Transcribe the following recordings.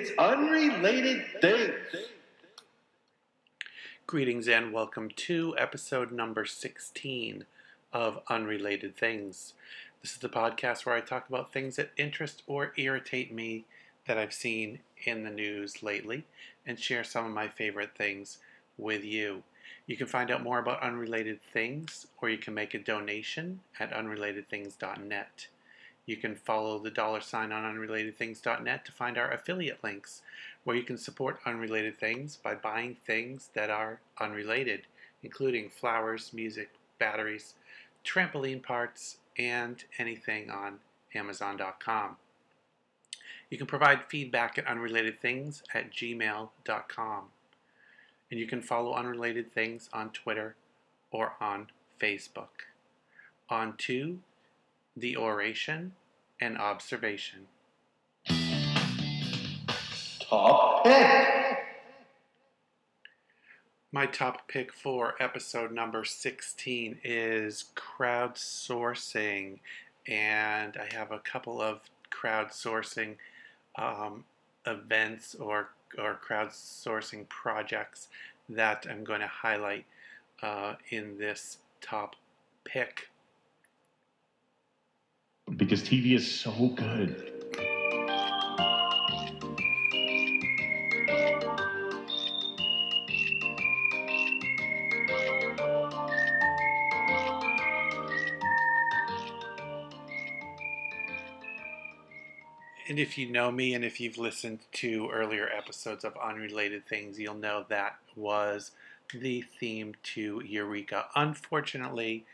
It's unrelated things. Greetings and welcome to episode number 16 of Unrelated Things. This is the podcast where I talk about things that interest or irritate me that I've seen in the news lately and share some of my favorite things with you. You can find out more about Unrelated Things or you can make a donation at unrelatedthings.net. You can follow the dollar sign on unrelatedthings.net to find our affiliate links, where you can support unrelated things by buying things that are unrelated, including flowers, music, batteries, trampoline parts, and anything on Amazon.com. You can provide feedback at unrelatedthings at gmail.com. And you can follow Unrelated Things on Twitter or on Facebook. On to the oration and observation. Top pick. My top pick for episode number 16 is crowdsourcing, and I have a couple of crowdsourcing um, events or, or crowdsourcing projects that I'm going to highlight uh, in this top pick. Because TV is so good. And if you know me and if you've listened to earlier episodes of Unrelated Things, you'll know that was the theme to Eureka. Unfortunately,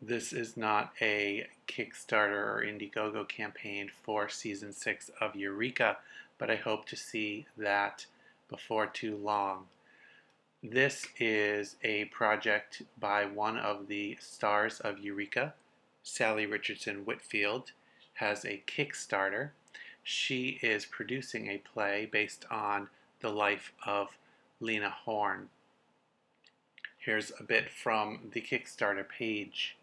this is not a Kickstarter or Indiegogo campaign for season six of Eureka, but I hope to see that before too long. This is a project by one of the stars of Eureka, Salli Richardson Whitfield, has a Kickstarter. She is producing a play based on the life of Lena Horne. Here's a bit from the Kickstarter page.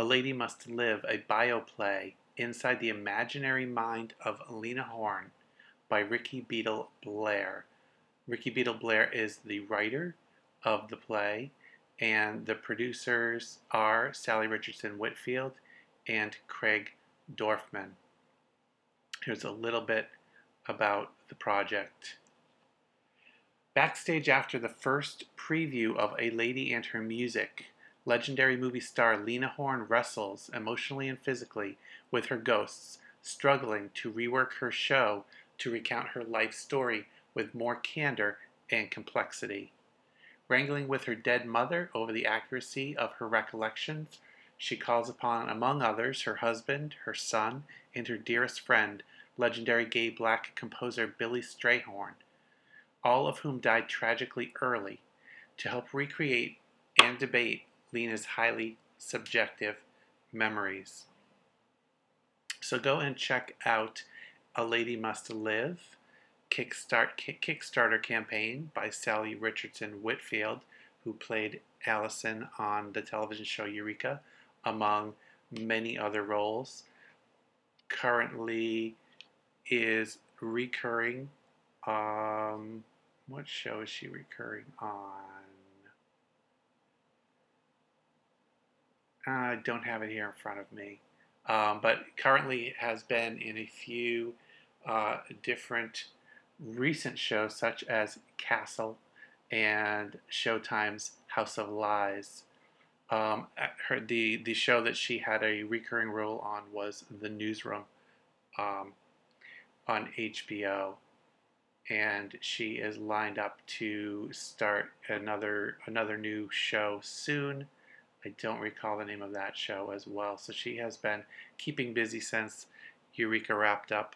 A Lady Must Live, a bioplay inside the imaginary mind of Lena Horne by Rikki Beadle Blair. Rikki Beadle Blair is the writer of the play, and the producers are Salli Richardson Whitfield and Craig Dorfman. Here's a little bit about the project. Backstage after the first preview of A Lady and Her Music, legendary movie star Lena Horne wrestles emotionally and physically with her ghosts, struggling to rework her show to recount her life story with more candor and complexity. Wrangling with her dead mother over the accuracy of her recollections, she calls upon, among others, her husband, her son, and her dearest friend, legendary gay black composer Billy Strayhorn, all of whom died tragically early, to help recreate and debate Lena's highly subjective memories. So go and check out A Lady Must Live Kickstart, Kickstarter campaign by Salli Richardson Whitfield, who played Allison on the television show Eureka, among many other roles. Currently is recurring. Um, what show is she recurring on? I don't have it here in front of me, um, but currently has been in a few uh, different recent shows, such as Castle and Showtime's House of Lies. Um, her the the show that she had a recurring role on was The Newsroom um, on HBO, and she is lined up to start another another new show soon I don't recall the name of that show as well. So she has been keeping busy since Eureka wrapped up,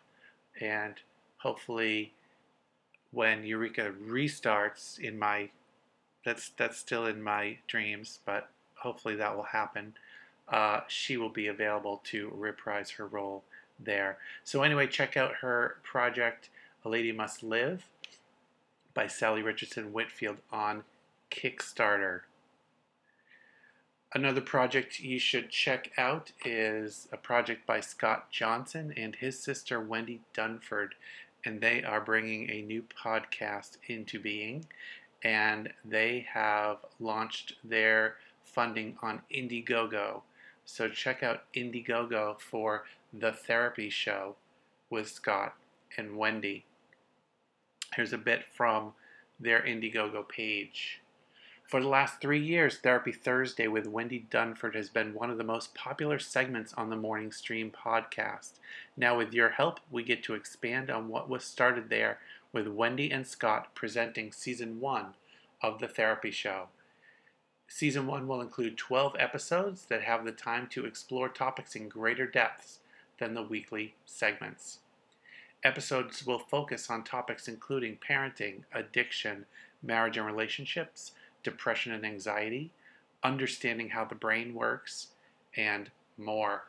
and hopefully, when Eureka restarts in my that's that's still in my dreams, but hopefully that will happen. Uh, she will be available to reprise her role there. So anyway, check out her project, A Lady Must Live, by Salli Richardson Whitfield on Kickstarter. Another project you should check out is a project by Scott Johnson and his sister Wendy Dunford, and they are bringing a new podcast into being. And they have launched their funding on Indiegogo. So check out Indiegogo for The Therapy Show with Scott and Wendy. Here's a bit from their Indiegogo page. For the last three years, Therapy Thursday with Wendy Dunford has been one of the most popular segments on the Morning Stream podcast. Now, with your help, we get to expand on what was started there with Wendy and Scott presenting season one of The Therapy Show. Season one will include 12 episodes that have the time to explore topics in greater depths than the weekly segments. Episodes will focus on topics including parenting, addiction, marriage and relationships depression and anxiety, understanding how the brain works, and more.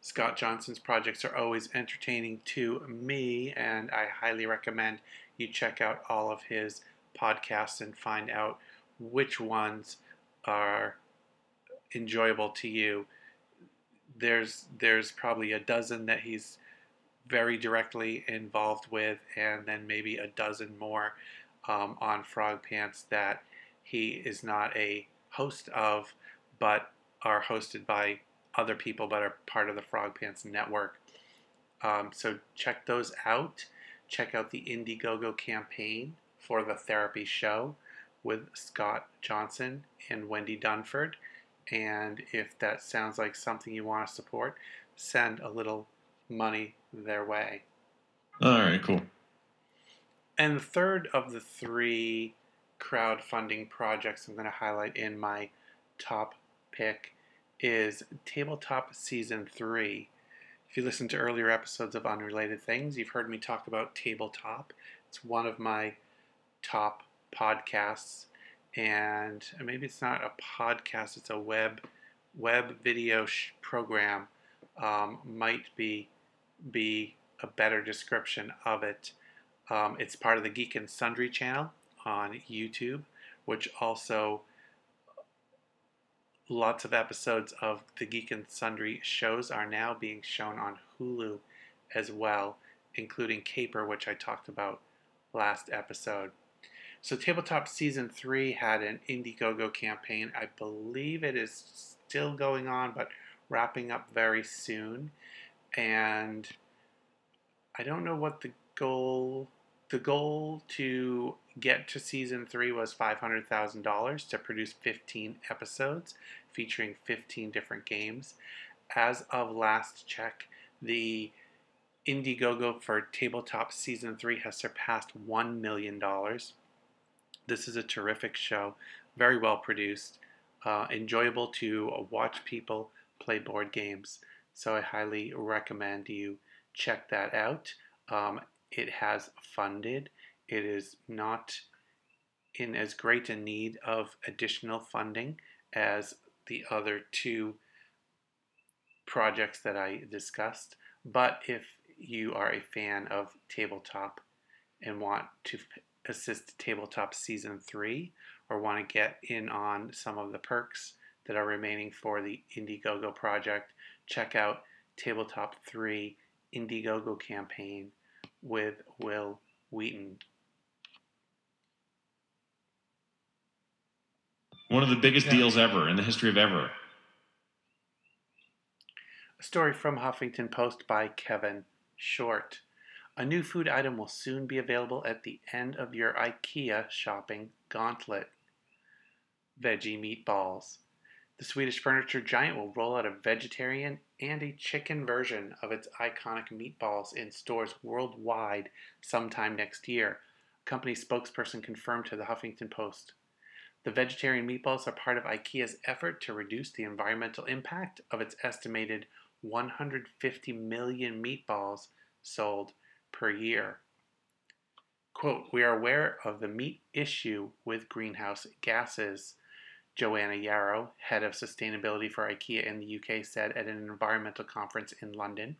Scott Johnson's projects are always entertaining to me, and I highly recommend you check out all of his podcasts and find out which ones are enjoyable to you. There's there's probably a dozen that he's very directly involved with, and then maybe a dozen more um, on Frog Pants that he is not a host of, but are hosted by other people but are part of the Frog Pants network. Um, so check those out. Check out the Indiegogo campaign for the therapy show with Scott Johnson and Wendy Dunford. And if that sounds like something you want to support, send a little money their way. All right, cool. And the third of the three crowdfunding projects I'm going to highlight in my top pick is Tabletop Season 3. If you listen to earlier episodes of Unrelated Things, you've heard me talk about Tabletop. It's one of my top podcasts, and maybe it's not a podcast; it's a web web video sh- program. Um, might be be a better description of it. Um, it's part of the Geek and Sundry channel on YouTube, which also lots of episodes of the Geek and Sundry shows are now being shown on Hulu as well, including Caper, which I talked about last episode. So, Tabletop Season 3 had an Indiegogo campaign. I believe it is still going on, but wrapping up very soon. And I don't know what the goal the goal to get to season three was $500,000 to produce 15 episodes featuring 15 different games. As of last check, the Indiegogo for Tabletop Season 3 has surpassed $1 million. This is a terrific show, very well produced, uh, enjoyable to watch people play board games. So I highly recommend you check that out. Um, it has funded. It is not in as great a need of additional funding as the other two projects that I discussed. But if you are a fan of tabletop and want to assist tabletop season 3 or want to get in on some of the perks that are remaining for the Indiegogo project, check out Tabletop 3 Indiegogo campaign with Wil Wheaton. One of the biggest Yeah. deals ever in the history of ever. A story from Huffington Post by Kevin Short. A new food item will soon be available at the end of your IKEA shopping gauntlet. Veggie meatballs. The Swedish furniture giant will roll out a vegetarian and a chicken version of its iconic meatballs in stores worldwide sometime next year, a company spokesperson confirmed to the Huffington Post. The vegetarian meatballs are part of IKEA's effort to reduce the environmental impact of its estimated 150 million meatballs sold per year. Quote, we are aware of the meat issue with greenhouse gases, Joanna Yarrow, head of sustainability for IKEA in the UK, said at an environmental conference in London,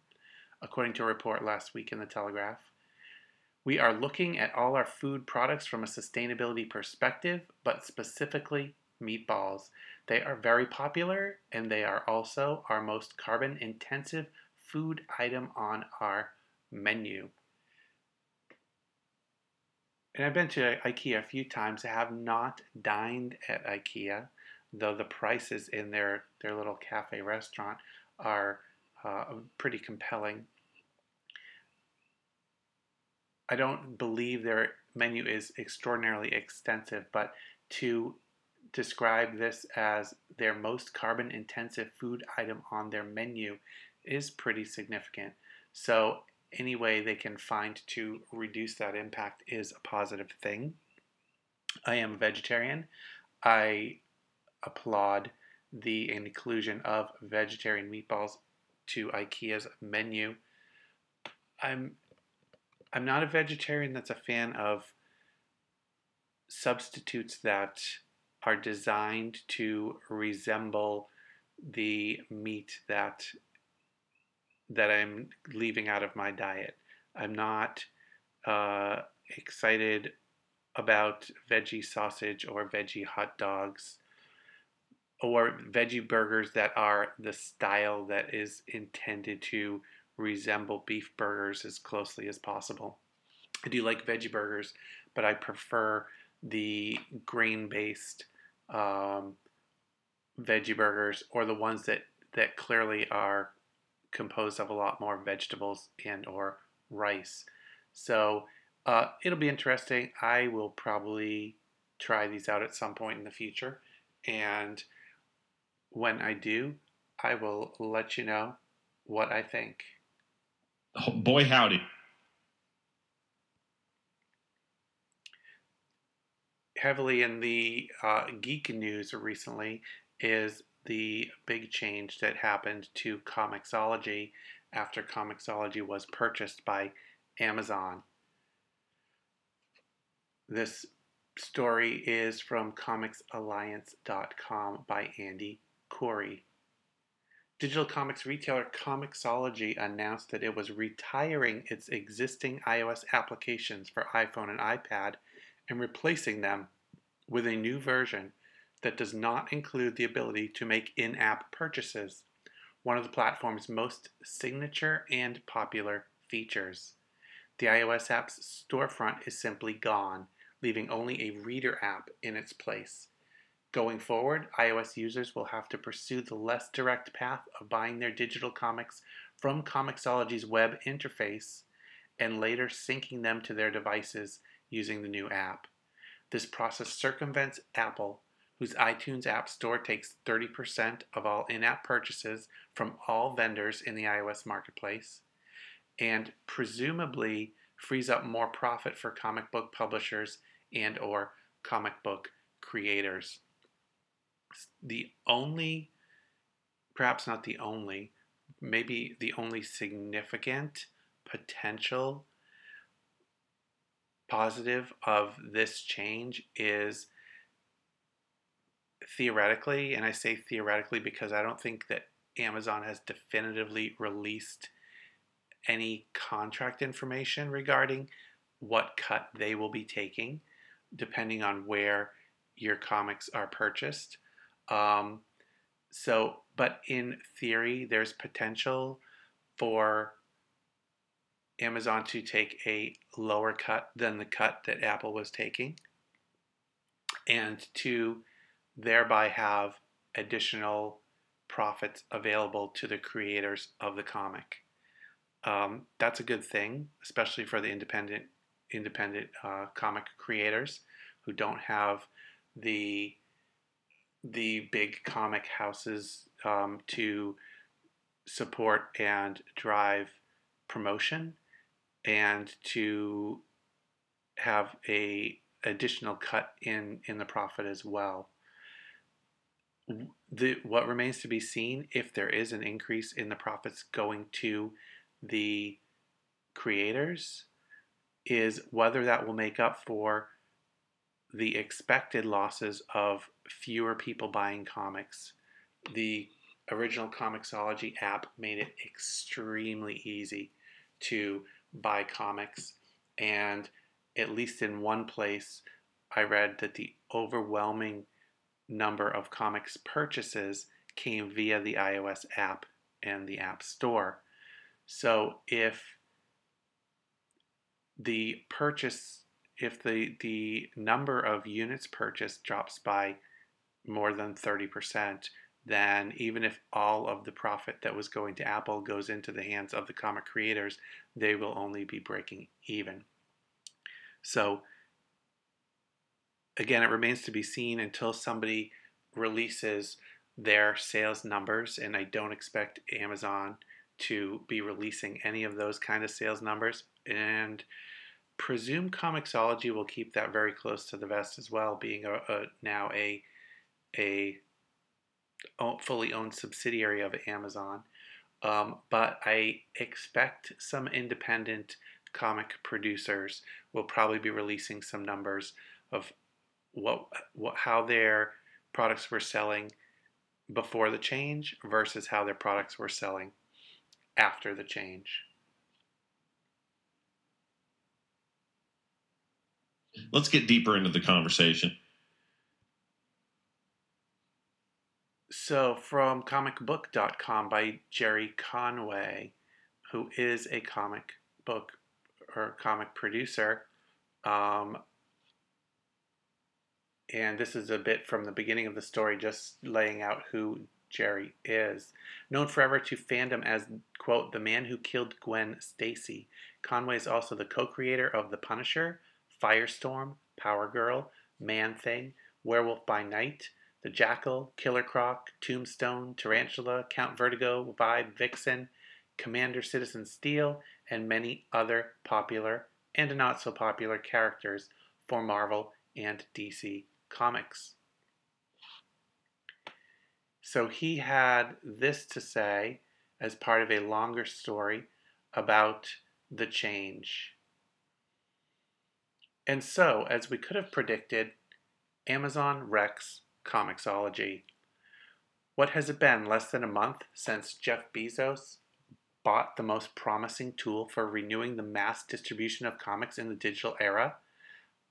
according to a report last week in the Telegraph. We are looking at all our food products from a sustainability perspective, but specifically meatballs. They are very popular and they are also our most carbon intensive food item on our menu. And I've been to IKEA a few times. I have not dined at IKEA, though the prices in their, their little cafe restaurant are uh, pretty compelling. I don't believe their menu is extraordinarily extensive, but to describe this as their most carbon intensive food item on their menu is pretty significant. So, any way they can find to reduce that impact is a positive thing. I am a vegetarian. I applaud the inclusion of vegetarian meatballs to IKEA's menu. I'm I'm not a vegetarian that's a fan of substitutes that are designed to resemble the meat that that I'm leaving out of my diet. I'm not uh, excited about veggie sausage or veggie hot dogs or veggie burgers that are the style that is intended to resemble beef burgers as closely as possible. I do like veggie burgers, but I prefer the grain based um, veggie burgers or the ones that, that clearly are composed of a lot more vegetables and or rice. So uh, it'll be interesting. I will probably try these out at some point in the future. And when I do, I will let you know what I think. Oh, boy, howdy. Heavily in the uh, geek news recently is the big change that happened to Comixology after Comixology was purchased by Amazon. This story is from comicsalliance.com by Andy Khouri. Digital comics retailer Comixology announced that it was retiring its existing iOS applications for iPhone and iPad and replacing them with a new version that does not include the ability to make in app purchases, one of the platform's most signature and popular features. The iOS app's storefront is simply gone, leaving only a reader app in its place. Going forward, iOS users will have to pursue the less direct path of buying their digital comics from Comixology's web interface and later syncing them to their devices using the new app. This process circumvents Apple, whose iTunes App Store takes 30% of all in-app purchases from all vendors in the iOS marketplace, and presumably frees up more profit for comic book publishers and or comic book creators. The only perhaps not the only, maybe the only significant potential positive of this change is theoretically, and I say theoretically because I don't think that Amazon has definitively released any contract information regarding what cut they will be taking, depending on where your comics are purchased. Um, so, but in theory, there's potential for Amazon to take a lower cut than the cut that Apple was taking and to thereby have additional profits available to the creators of the comic. Um, that's a good thing, especially for the independent independent uh, comic creators who don't have the the big comic houses um, to support and drive promotion and to have a additional cut in in the profit as well. The what remains to be seen if there is an increase in the profits going to the creators is whether that will make up for the expected losses of fewer people buying comics. The original Comixology app made it extremely easy to buy comics, and at least in one place, I read that the overwhelming number of comics purchases came via the iOS app and the App Store. So if the purchase, if the, the number of units purchased drops by more than 30%, then even if all of the profit that was going to Apple goes into the hands of the comic creators, they will only be breaking even. So, again, it remains to be seen until somebody releases their sales numbers, and I don't expect Amazon to be releasing any of those kind of sales numbers. And presume Comixology will keep that very close to the vest as well, being a, a now a a fully owned subsidiary of Amazon. Um, but I expect some independent comic producers will probably be releasing some numbers of what, what how their products were selling before the change versus how their products were selling after the change. Let's get deeper into the conversation. So, from comicbook.com by Gerry Conway, who is a comic book or comic producer. Um, and this is a bit from the beginning of the story, just laying out who Gerry is. Known forever to fandom as, quote, the man who killed Gwen Stacy, Conway is also the co creator of The Punisher, Firestorm, Power Girl, Man Thing, Werewolf by Night, The Jackal, Killer Croc, Tombstone, Tarantula, Count Vertigo, Vibe, Vixen, Commander Citizen Steel, and many other popular and not so popular characters for Marvel and DC Comics. So he had this to say as part of a longer story about the change. And so, as we could have predicted, Amazon wrecks Comixology. What has it been, less than a month since Jeff Bezos bought the most promising tool for renewing the mass distribution of comics in the digital era?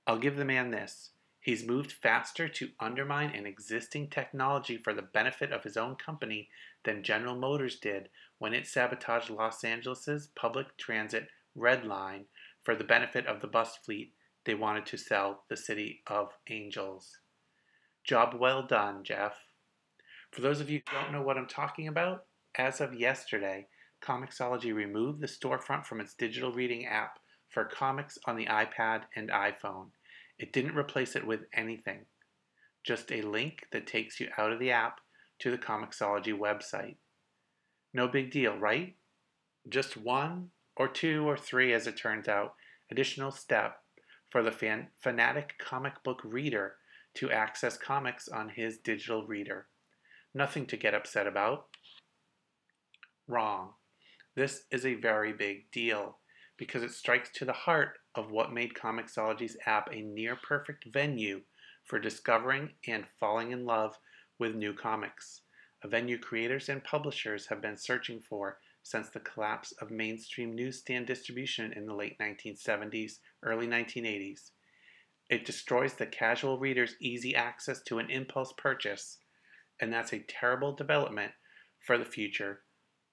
I'll give the man this. He's moved faster to undermine an existing technology for the benefit of his own company than General Motors did when it sabotaged Los Angeles' public transit Red Line for the benefit of the bus fleet they wanted to sell the City of Angels. Job well done, Jeff. For those of you who don't know what I'm talking about, as of yesterday, Comixology removed the storefront from its digital reading app for comics on the iPad and iPhone. It didn't replace it with anything, just a link that takes you out of the app to the Comixology website. No big deal, right? Just one or two or three, as it turns out, additional step for the fan- fanatic comic book reader to access comics on his digital reader. Nothing to get upset about. Wrong. This is a very big deal because it strikes to the heart of what made Comixology's app a near perfect venue for discovering and falling in love with new comics, a venue creators and publishers have been searching for since the collapse of mainstream newsstand distribution in the late 1970s, early 1980s. It destroys the casual reader's easy access to an impulse purchase, and that's a terrible development for the future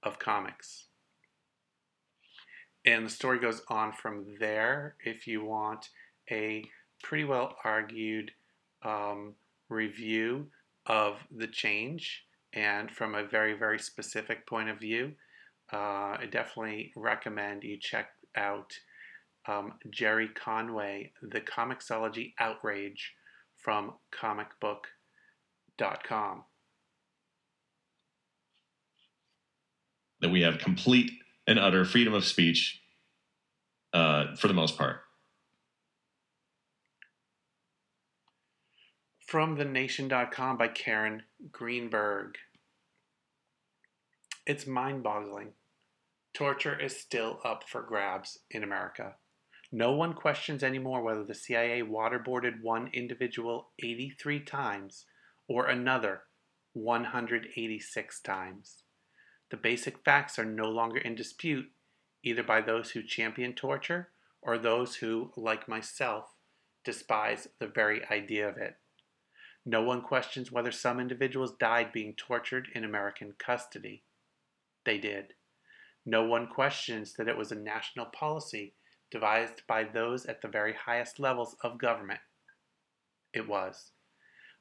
of comics. And the story goes on from there if you want a pretty well argued um, review of the change and from a very, very specific point of view. Uh, I definitely recommend you check out um, Gerry Conway, The Comixology Outrage from comicbook.com. That we have complete and utter freedom of speech uh, for the most part. From thenation.com by Karen Greenberg. It's mind boggling. Torture is still up for grabs in America. No one questions anymore whether the CIA waterboarded one individual 83 times or another 186 times. The basic facts are no longer in dispute, either by those who champion torture or those who, like myself, despise the very idea of it. No one questions whether some individuals died being tortured in American custody. They did. No one questions that it was a national policy devised by those at the very highest levels of government. It was.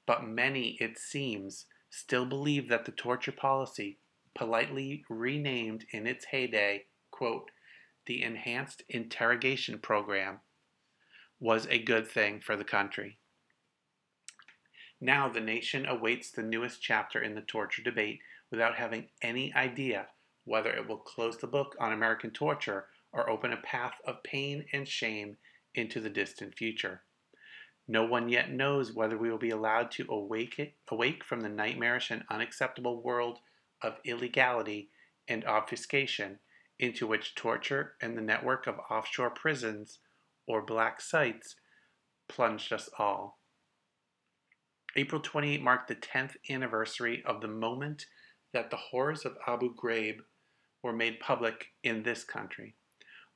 But many, it seems, still believe that the torture policy, politely renamed in its heyday, quote, the Enhanced Interrogation Program, was a good thing for the country. Now the nation awaits the newest chapter in the torture debate without having any idea whether it will close the book on American torture or open a path of pain and shame into the distant future. No one yet knows whether we will be allowed to awake, it, awake from the nightmarish and unacceptable world of illegality and obfuscation into which torture and the network of offshore prisons or black sites plunged us all. April 28 marked the 10th anniversary of the moment that the horrors of Abu Ghraib were made public in this country.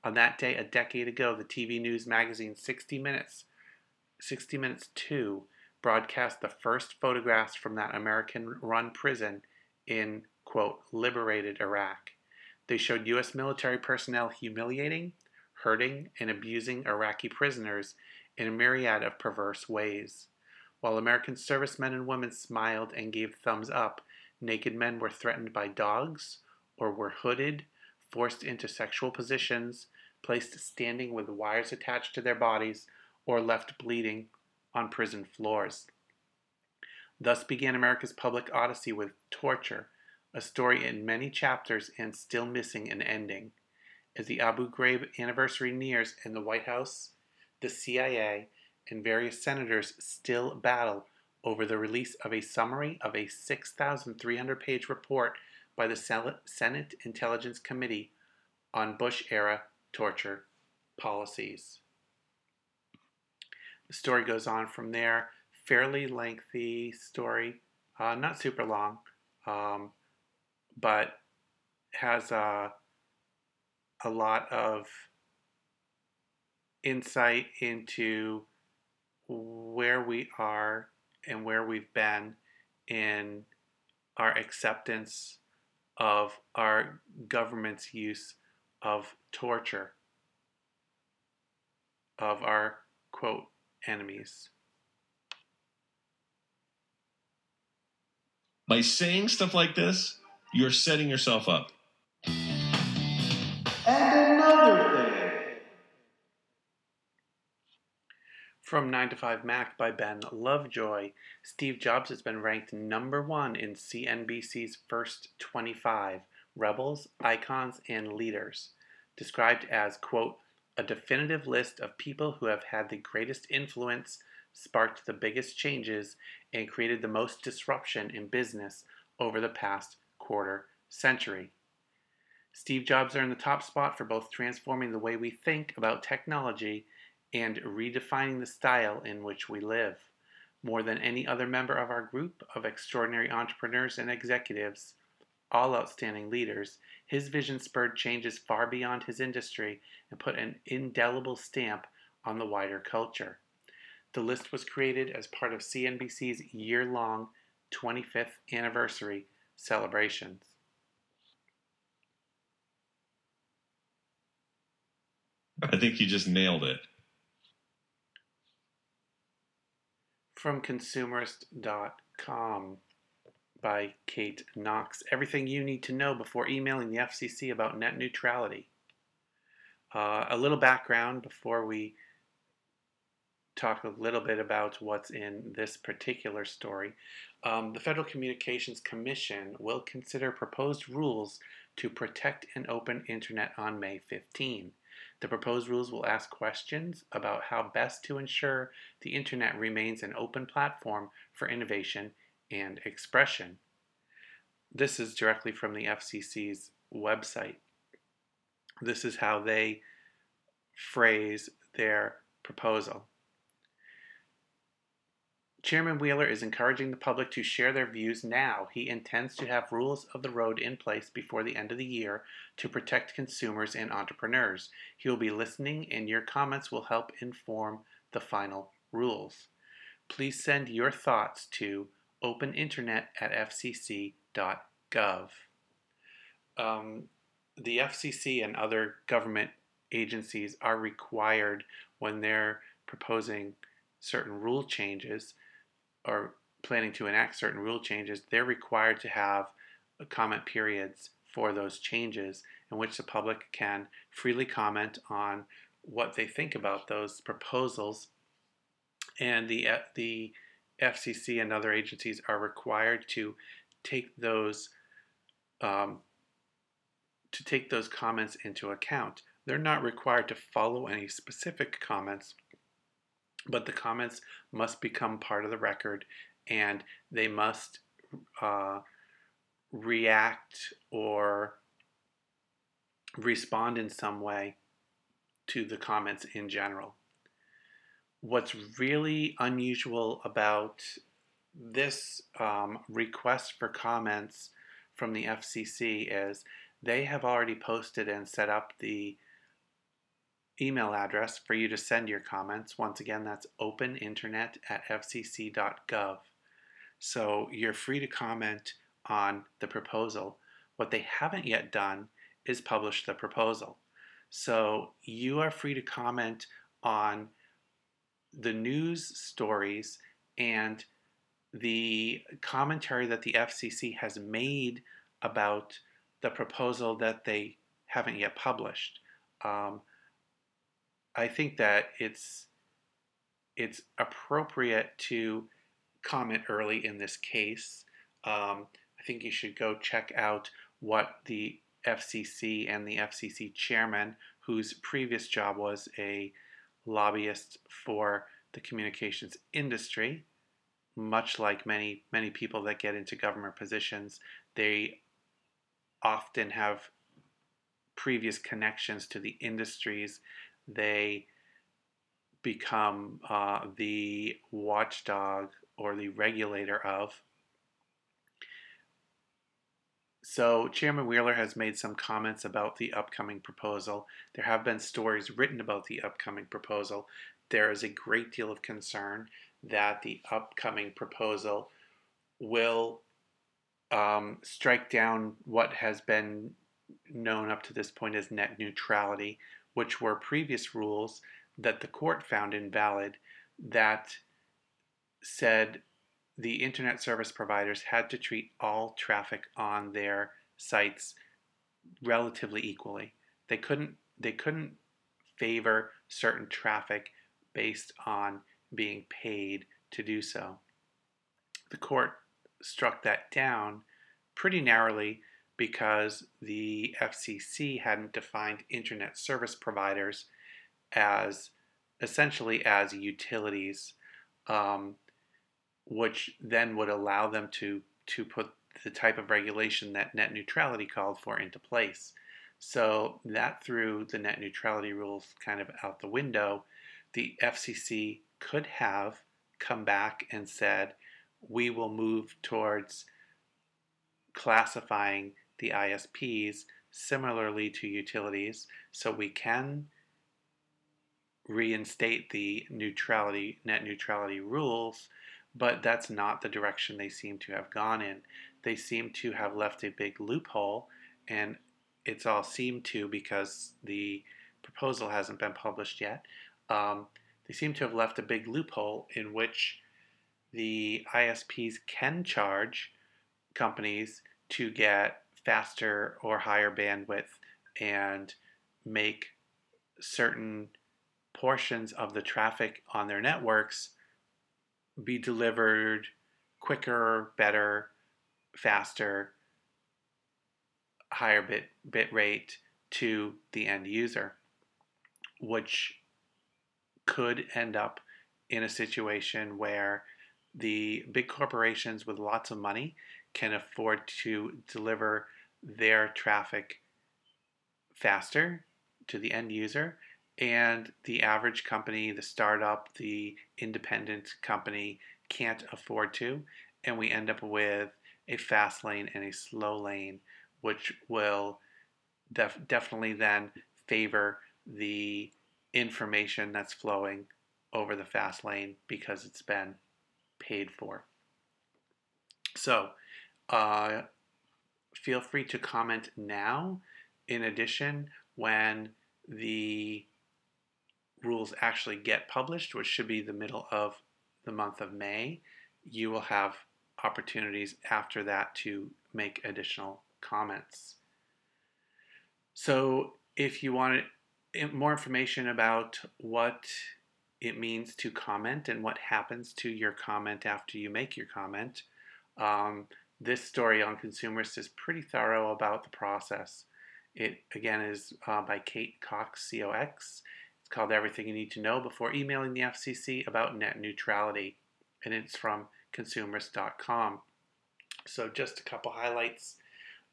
On that day, a decade ago, the TV news magazine 60 Minutes, 60 Minutes 2, broadcast the first photographs from that American run prison in, quote, liberated Iraq. They showed U.S. military personnel humiliating, hurting, and abusing Iraqi prisoners in a myriad of perverse ways. While American servicemen and women smiled and gave thumbs up, naked men were threatened by dogs or were hooded, forced into sexual positions, placed standing with wires attached to their bodies, or left bleeding on prison floors. Thus began America's public odyssey with torture, a story in many chapters and still missing an ending. As the Abu Ghraib anniversary nears in the White House, the CIA, and various senators still battle over the release of a summary of a 6,300 page report by the Senate Intelligence Committee on Bush era torture policies. The story goes on from there. Fairly lengthy story, uh, not super long, um, but has a, a lot of insight into where we are and where we've been in our acceptance of our government's use of torture of our quote enemies. By saying stuff like this, you're setting yourself up. And another thing. From 9 to 5 Mac by Ben Lovejoy, Steve Jobs has been ranked number one in CNBC's first 25 rebels, icons, and leaders, described as, quote, a definitive list of people who have had the greatest influence, sparked the biggest changes, and created the most disruption in business over the past quarter century. Steve Jobs earned the top spot for both transforming the way we think about technology and redefining the style in which we live. More than any other member of our group of extraordinary entrepreneurs and executives, all outstanding leaders, his vision spurred changes far beyond his industry and put an indelible stamp on the wider culture. The list was created as part of CNBC's year long 25th anniversary celebrations. I think you just nailed it. From consumerist.com by Kate Cox. Everything you need to know before emailing the FCC about net neutrality. Uh, a little background before we talk a little bit about what's in this particular story. Um, the Federal Communications Commission will consider proposed rules to protect an open internet on May 15. The proposed rules will ask questions about how best to ensure the internet remains an open platform for innovation and expression. This is directly from the FCC's website. This is how they phrase their proposal. Chairman Wheeler is encouraging the public to share their views now. He intends to have rules of the road in place before the end of the year to protect consumers and entrepreneurs. He will be listening, and your comments will help inform the final rules. Please send your thoughts to openinternet at fcc.gov. Um, the FCC and other government agencies are required when they're proposing certain rule changes or planning to enact certain rule changes, they're required to have comment periods for those changes in which the public can freely comment on what they think about those proposals. And the, the FCC and other agencies are required to take those um, to take those comments into account. They're not required to follow any specific comments, but the comments must become part of the record and they must uh, react or respond in some way to the comments in general. What's really unusual about this um, request for comments from the FCC is they have already posted and set up the email address for you to send your comments. Once again, that's openinternet at fcc.gov. So you're free to comment on the proposal. What they haven't yet done is publish the proposal. So you are free to comment on the news stories and the commentary that the FCC has made about the proposal that they haven't yet published. Um, I think that it's it's appropriate to comment early in this case. Um, I think you should go check out what the FCC and the FCC chairman, whose previous job was a lobbyist for the communications industry, much like many many people that get into government positions, they often have previous connections to the industries they become uh, the watchdog or the regulator of. So, Chairman Wheeler has made some comments about the upcoming proposal. There have been stories written about the upcoming proposal. There is a great deal of concern that the upcoming proposal will um, strike down what has been known up to this point as net neutrality, which were previous rules that the court found invalid that said the internet service providers had to treat all traffic on their sites relatively equally. They couldn't they couldn't favor certain traffic based on being paid to do so. The court struck that down pretty narrowly because the FCC hadn't defined internet service providers as essentially as utilities, um, which then would allow them to to put the type of regulation that net neutrality called for into place. So that threw the net neutrality rules kind of out the window. The FCC could have come back and said, we will move towards classifying the ISPs similarly to utilities, so we can reinstate the neutrality net neutrality rules, but that's not the direction they seem to have gone in. They seem to have left a big loophole, and it's all seemed to because the proposal hasn't been published yet. Um, they seem to have left a big loophole in which the ISPs can charge companies to get faster or higher bandwidth and make certain portions of the traffic on their networks be delivered quicker, better, faster, higher bit bit rate to the end user. which could end up in a situation where the big corporations with lots of money can afford to deliver their traffic faster to the end user and the average company the startup the independent company can't afford to and we end up with a fast lane and a slow lane which will def- definitely then favor the information that's flowing over the fast lane because it's been paid for. So, uh, feel free to comment now. In addition, when the rules actually get published, which should be the middle of the month of May, you will have opportunities after that to make additional comments. So, if you want more information about what it means to comment and what happens to your comment after you make your comment. Um, this story on Consumerist is pretty thorough about the process. It again is uh, by Kate Cox, COX. It's called Everything You Need to Know Before Emailing the FCC About Net Neutrality, and it's from consumerist.com. So, just a couple highlights.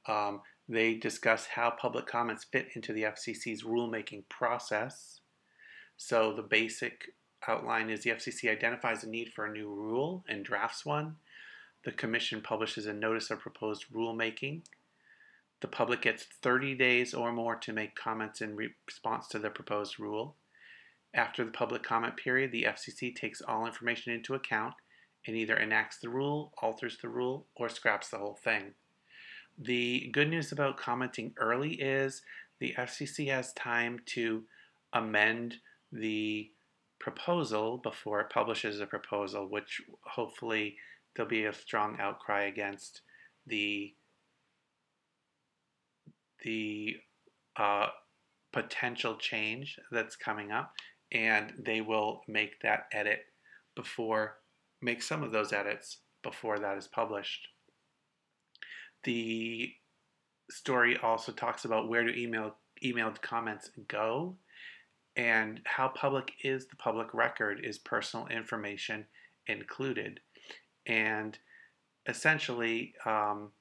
Um, they discuss how public comments fit into the FCC's rulemaking process. So, the basic outline is the FCC identifies a need for a new rule and drafts one. The Commission publishes a notice of proposed rulemaking. The public gets 30 days or more to make comments in response to the proposed rule. After the public comment period, the FCC takes all information into account and either enacts the rule, alters the rule, or scraps the whole thing. The good news about commenting early is the FCC has time to amend the proposal before it publishes a proposal, which hopefully there'll be a strong outcry against the the uh, potential change that's coming up, and they will make that edit before make some of those edits before that is published. The story also talks about where do email emailed comments go and how public is the public record is personal information included and essentially um,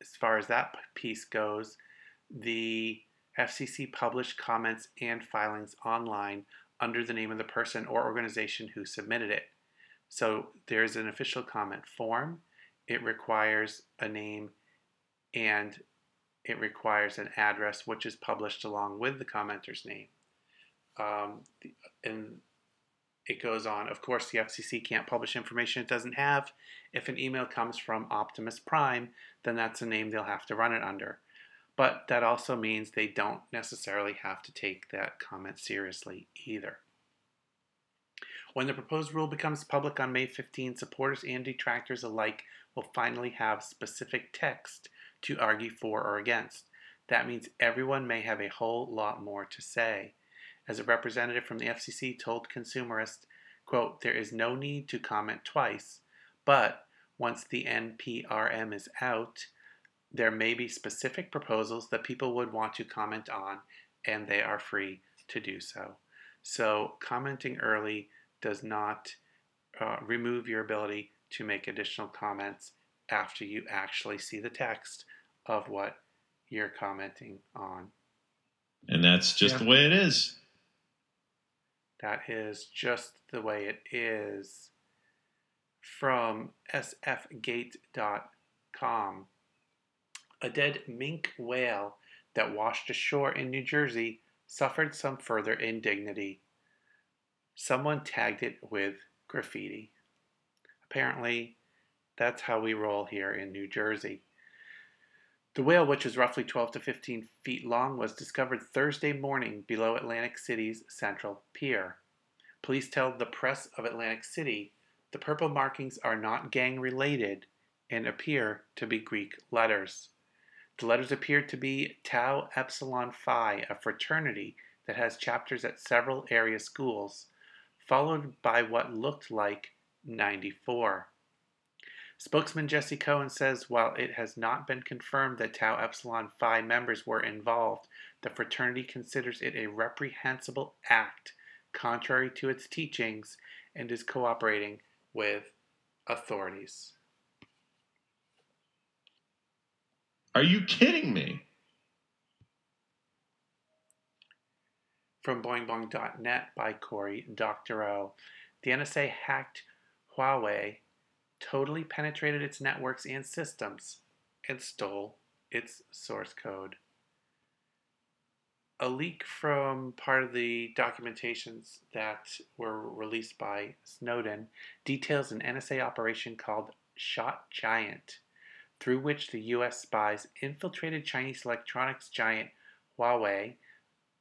as far as that piece goes the fcc published comments and filings online under the name of the person or organization who submitted it. So there's an official comment form. It requires a name and it requires an address which is published along with the commenter's name. Um, and it goes on. Of course, the FCC can't publish information it doesn't have. If an email comes from Optimus Prime, then that's a name they'll have to run it under. But that also means they don't necessarily have to take that comment seriously either. When the proposed rule becomes public on May 15, supporters and detractors alike will finally have specific text to argue for or against. That means everyone may have a whole lot more to say as a representative from the FCC told Consumerist, quote, there is no need to comment twice, but once the NPRM is out, there may be specific proposals that people would want to comment on, and they are free to do so. So, commenting early does not uh, remove your ability to make additional comments after you actually see the text of what you're commenting on. And that's just yeah. the way it is. That is just the way it is. From sfgate.com. A dead minke whale that washed ashore in New Jersey suffered some further indignity. Someone tagged it with graffiti. Apparently, that's how we roll here in New Jersey. The whale, which is roughly 12 to 15 feet long, was discovered Thursday morning below Atlantic City's Central Pier. Police tell the press of Atlantic City the purple markings are not gang related and appear to be Greek letters. The letters appear to be Tau Epsilon Phi, a fraternity that has chapters at several area schools, followed by what looked like 94. Spokesman Jesse Cohen says while it has not been confirmed that Tau Epsilon Phi members were involved, the fraternity considers it a reprehensible act contrary to its teachings and is cooperating with authorities. Are you kidding me? From boingboing.net by Cory Doctorow. The NSA hacked Huawei, totally penetrated its networks and systems, and stole its source code. A leak from part of the documentations that were released by Snowden details an NSA operation called Shot Giant, through which the US spies infiltrated Chinese electronics giant Huawei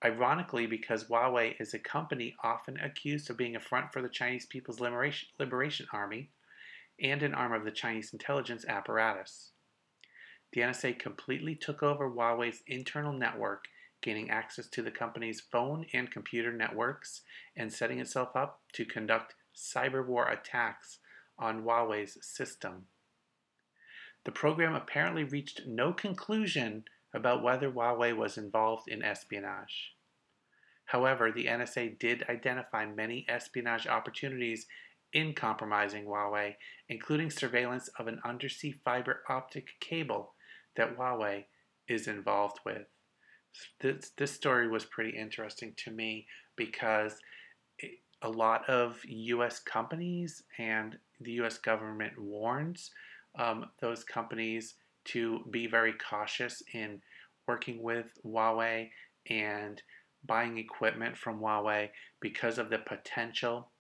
Ironically, because Huawei is a company often accused of being a front for the Chinese People's Liberation, Liberation Army and an arm of the Chinese intelligence apparatus. The NSA completely took over Huawei's internal network, gaining access to the company's phone and computer networks and setting itself up to conduct cyber war attacks on Huawei's system. The program apparently reached no conclusion about whether Huawei was involved in espionage. However, the NSA did identify many espionage opportunities in compromising Huawei, including surveillance of an undersea fiber optic cable that Huawei is involved with. This, this story was pretty interesting to me because it, a lot of US companies and the US government warns um, those companies to be very cautious in working with Huawei and buying equipment from Huawei because of the potential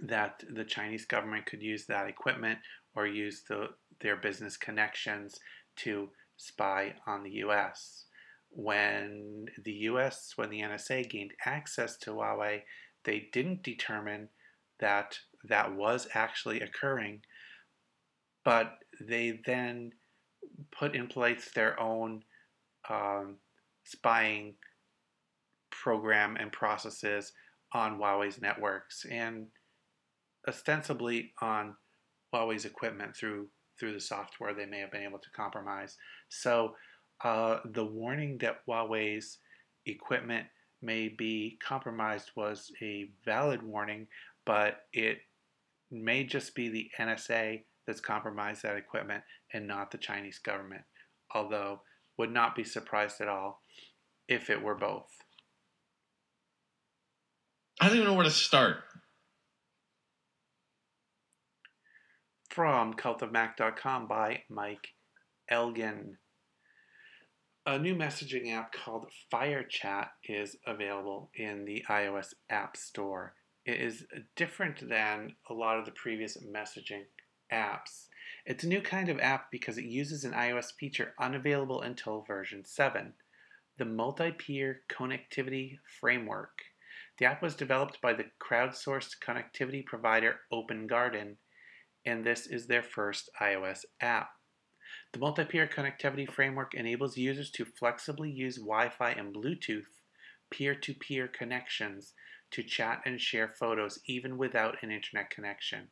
that the Chinese government could use that equipment or use the, their business connections to spy on the US. When the US, when the NSA gained access to Huawei, they didn't determine that that was actually occurring, but they then put in place their own um, spying program and processes on Huawei's networks and ostensibly on Huawei's equipment through through the software they may have been able to compromise. So uh, the warning that Huawei's equipment may be compromised was a valid warning, but it may just be the NSA that's compromised that equipment and not the Chinese government. Although would not be surprised at all if it were both. I don't even know where to start. From cultofmac.com by Mike Elgan. A new messaging app called FireChat is available in the iOS App Store. It is different than a lot of the previous messaging apps. It's a new kind of app because it uses an iOS feature unavailable until version 7 the multi peer connectivity framework. The app was developed by the crowdsourced connectivity provider OpenGarden, and this is their first iOS app. The multi peer connectivity framework enables users to flexibly use Wi Fi and Bluetooth peer to peer connections to chat and share photos even without an internet connection.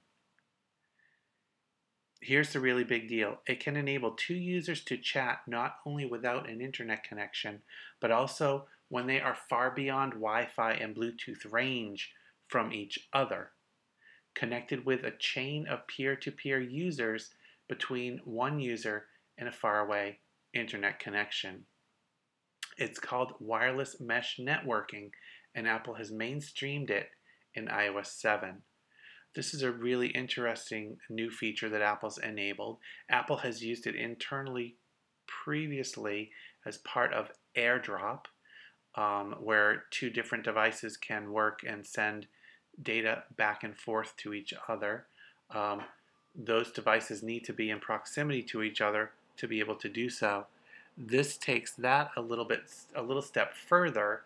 Here's the really big deal it can enable two users to chat not only without an internet connection, but also when they are far beyond Wi Fi and Bluetooth range from each other, connected with a chain of peer to peer users between one user and a faraway internet connection. It's called wireless mesh networking, and Apple has mainstreamed it in iOS 7. This is a really interesting new feature that Apple's enabled. Apple has used it internally previously as part of AirDrop, um, where two different devices can work and send data back and forth to each other. Um, those devices need to be in proximity to each other to be able to do so. This takes that a little bit, a little step further,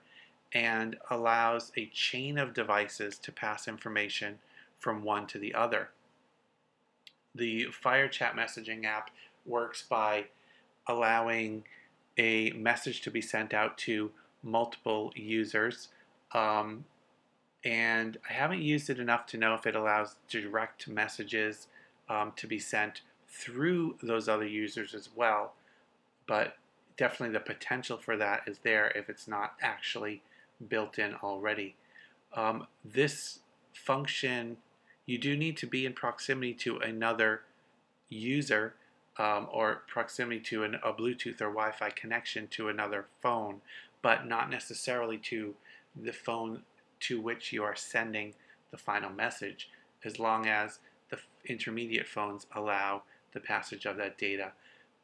and allows a chain of devices to pass information from one to the other. The FireChat messaging app works by allowing a message to be sent out to multiple users. Um, and I haven't used it enough to know if it allows direct messages um, to be sent through those other users as well. But definitely the potential for that is there if it's not actually built in already. Um, this function, you do need to be in proximity to another user um, or proximity to an, a Bluetooth or Wi Fi connection to another phone, but not necessarily to the phone to which you are sending the final message, as long as the intermediate phones allow the passage of that data.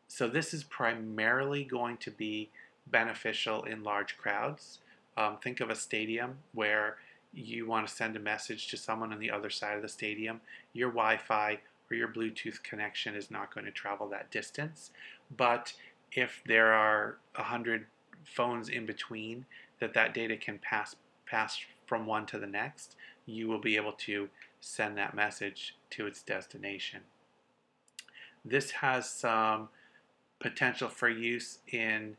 So, this is primarily going to be beneficial in large crowds. Um, think of a stadium where you want to send a message to someone on the other side of the stadium. Your Wi Fi or your Bluetooth connection is not going to travel that distance. But if there are 100 phones in between that that data can pass pass from one to the next, you will be able to send that message to its destination. This has some potential for use in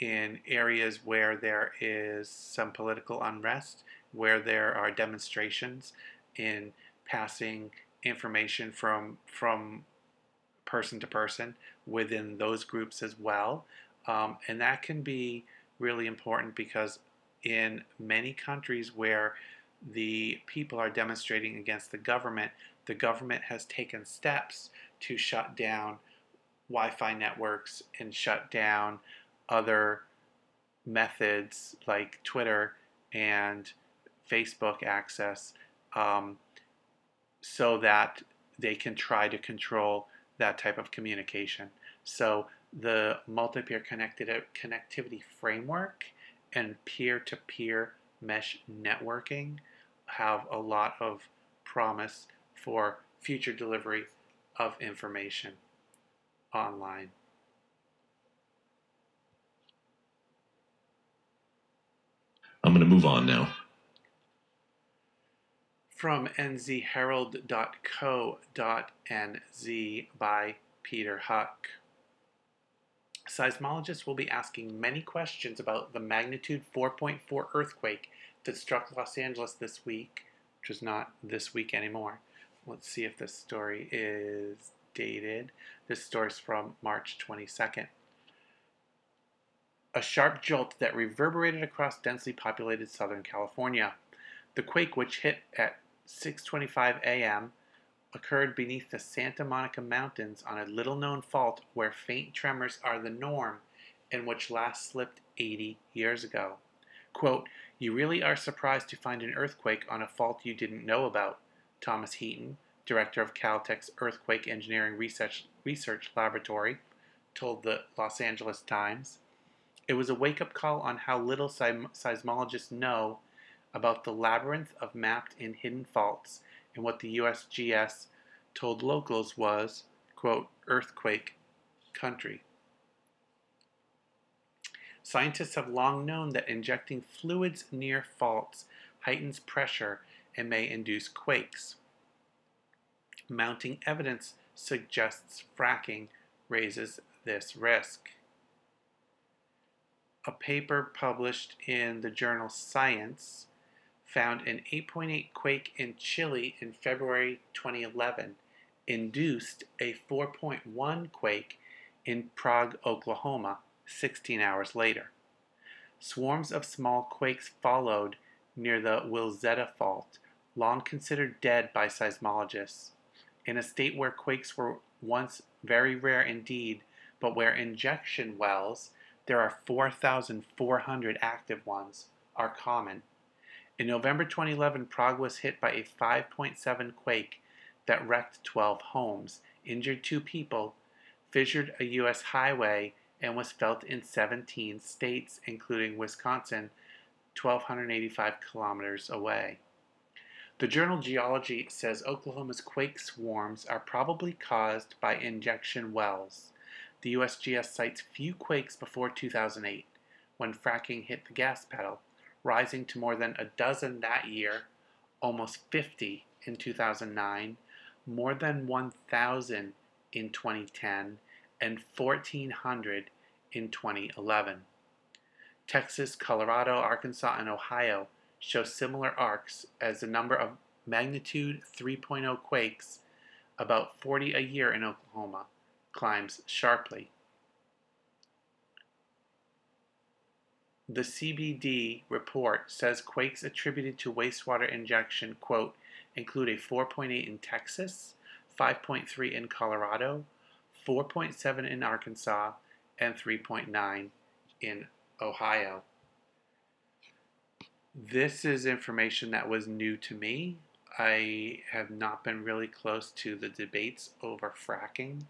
in areas where there is some political unrest, where there are demonstrations in passing information from from person to person within those groups as well, um, and that can be really important because in many countries where the people are demonstrating against the government, the government has taken steps to shut down Wi-Fi networks and shut down other methods like Twitter and Facebook access. Um, so that they can try to control that type of communication. So the multi-peer connected connectivity framework and peer-to-peer mesh networking have a lot of promise for future delivery of information online. I'm going to move on now from nzherald.co.nz by Peter Huck. Seismologists will be asking many questions about the magnitude 4.4 earthquake that struck Los Angeles this week, which is not this week anymore. Let's see if this story is dated. This story is from March 22nd. A sharp jolt that reverberated across densely populated Southern California. The quake, which hit at 6:25 a.m. occurred beneath the Santa Monica Mountains on a little-known fault where faint tremors are the norm and which last slipped 80 years ago. Quote, "You really are surprised to find an earthquake on a fault you didn't know about." Thomas Heaton, director of Caltech's Earthquake Engineering Research, Research Laboratory, told the Los Angeles Times. It was a wake-up call on how little seismologists know about the labyrinth of mapped and hidden faults and what the USGS told locals was, quote, earthquake country. Scientists have long known that injecting fluids near faults heightens pressure and may induce quakes. Mounting evidence suggests fracking raises this risk. A paper published in the journal Science found an 8.8 quake in Chile in February 2011 induced a 4.1 quake in Prague, Oklahoma, 16 hours later. Swarms of small quakes followed near the Wilzetta Fault, long considered dead by seismologists. In a state where quakes were once very rare indeed, but where injection wells, there are 4,400 active ones, are common. In November 2011, Prague was hit by a 5.7 quake that wrecked 12 homes, injured two people, fissured a U.S. highway, and was felt in 17 states, including Wisconsin, 1,285 kilometers away. The journal Geology says Oklahoma's quake swarms are probably caused by injection wells. The USGS cites few quakes before 2008, when fracking hit the gas pedal rising to more than a dozen that year, almost 50 in 2009, more than 1,000 in 2010, and 1,400 in 2011. Texas, Colorado, Arkansas, and Ohio show similar arcs as the number of magnitude 3.0 quakes about 40 a year in Oklahoma, climbs sharply. The CBD report says quakes attributed to wastewater injection, quote, include a 4.8 in Texas, 5.3 in Colorado, 4.7 in Arkansas, and 3.9 in Ohio. This is information that was new to me. I have not been really close to the debates over fracking.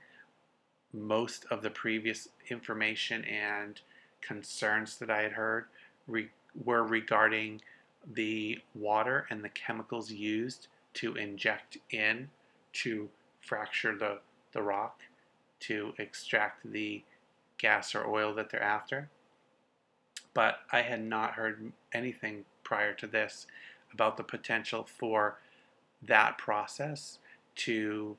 Most of the previous information and concerns that I had heard re- were regarding the water and the chemicals used to inject in to fracture the, the rock to extract the gas or oil that they're after. But I had not heard anything prior to this about the potential for that process to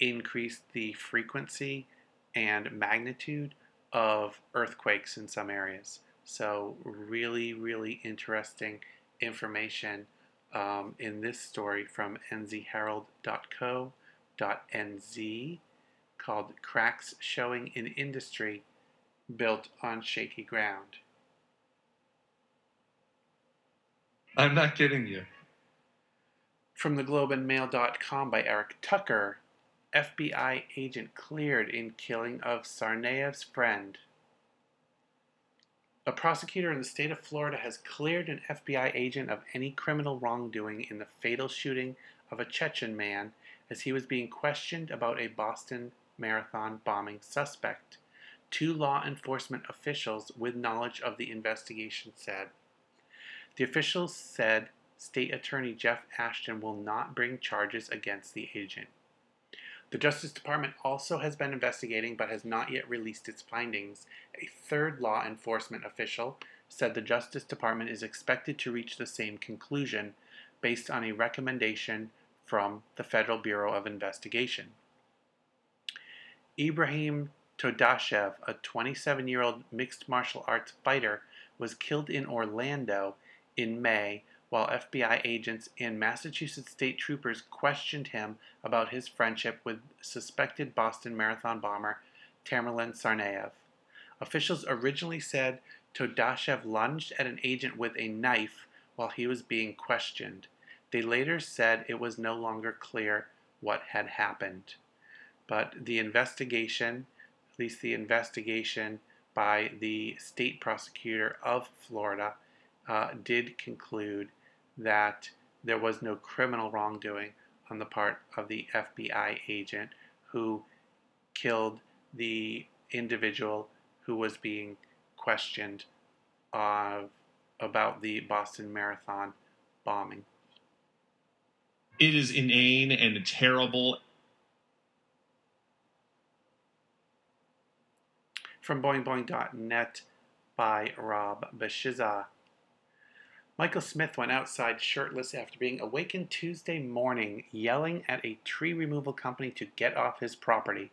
increase the frequency and magnitude of earthquakes in some areas. So, really, really interesting information um, in this story from nzherald.co.nz called Cracks Showing in Industry Built on Shaky Ground. I'm not kidding you. From the globeandmail.com by Eric Tucker, FBI agent cleared in killing of Tsarnaev's friend. A prosecutor in the state of Florida has cleared an FBI agent of any criminal wrongdoing in the fatal shooting of a Chechen man as he was being questioned about a Boston Marathon bombing suspect. Two law enforcement officials with knowledge of the investigation said. The officials said State Attorney Jeff Ashton will not bring charges against the agent. The Justice Department also has been investigating but has not yet released its findings. A third law enforcement official said the Justice Department is expected to reach the same conclusion based on a recommendation from the Federal Bureau of Investigation. Ibrahim Todashev, a 27 year old mixed martial arts fighter, was killed in Orlando in May while FBI agents and Massachusetts state troopers questioned him about his friendship with suspected Boston Marathon bomber Tamerlan Tsarnaev. Officials originally said Todashev lunged at an agent with a knife while he was being questioned. They later said it was no longer clear what had happened. But the investigation, at least the investigation by the state prosecutor of Florida, uh, did conclude that there was no criminal wrongdoing on the part of the FBI agent who killed the individual who was being questioned uh, about the Boston Marathon bombing. It is inane and terrible. From boingboing.net by Rob Beschizza. Michael Smith went outside shirtless after being awakened Tuesday morning yelling at a tree removal company to get off his property.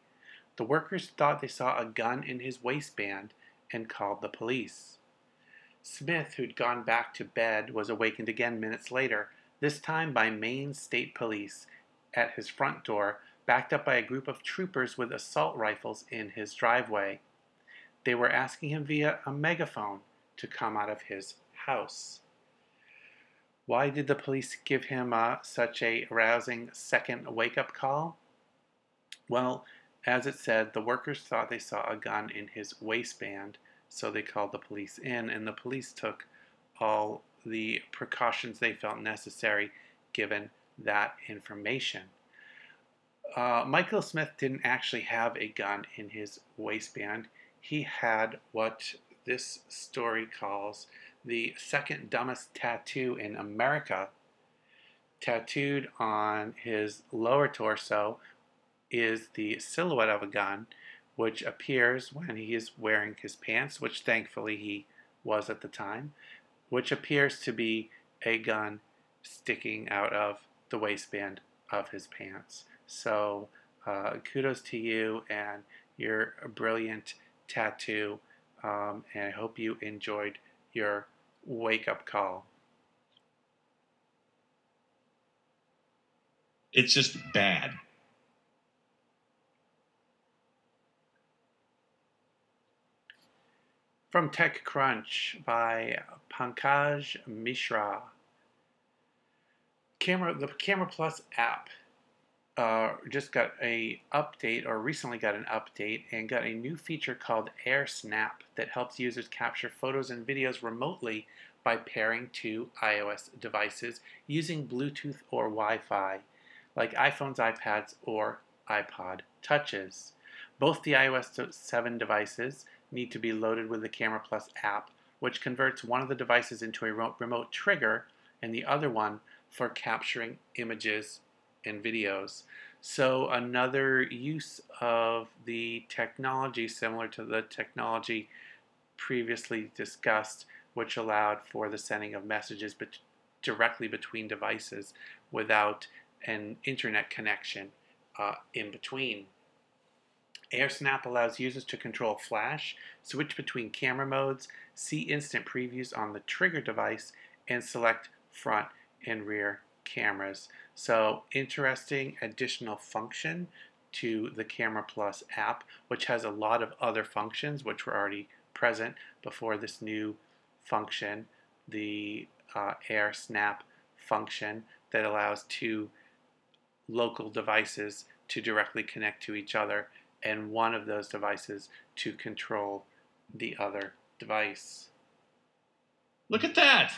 The workers thought they saw a gun in his waistband and called the police. Smith, who'd gone back to bed, was awakened again minutes later, this time by Maine State Police at his front door, backed up by a group of troopers with assault rifles in his driveway. They were asking him via a megaphone to come out of his house. Why did the police give him uh, such a rousing second wake up call? Well, as it said, the workers thought they saw a gun in his waistband, so they called the police in, and the police took all the precautions they felt necessary given that information. Uh, Michael Smith didn't actually have a gun in his waistband. He had what this story calls the second dumbest tattoo in America. Tattooed on his lower torso is the silhouette of a gun, which appears when he is wearing his pants, which thankfully he was at the time, which appears to be a gun sticking out of the waistband of his pants. So, uh, kudos to you and your brilliant tattoo. Um, and I hope you enjoyed your wake up call? It's just bad. From TechCrunch by Pankaj Mishra. Camera, the Camera Plus app uh, just got a update, or recently got an update, and got a new feature called Air Snap that helps users capture photos and videos remotely by pairing two iOS devices using Bluetooth or Wi-Fi, like iPhones, iPads, or iPod Touches. Both the iOS 7 devices need to be loaded with the Camera Plus app, which converts one of the devices into a remote trigger and the other one for capturing images and videos. So, another use of the technology, similar to the technology previously discussed, which allowed for the sending of messages bet- directly between devices without an internet connection uh, in between. AirSnap allows users to control flash, switch between camera modes, see instant previews on the trigger device, and select front and rear cameras. So, interesting additional function to the Camera Plus app, which has a lot of other functions which were already present before this new function, the uh, Air Snap function that allows two local devices to directly connect to each other and one of those devices to control the other device. Look at that!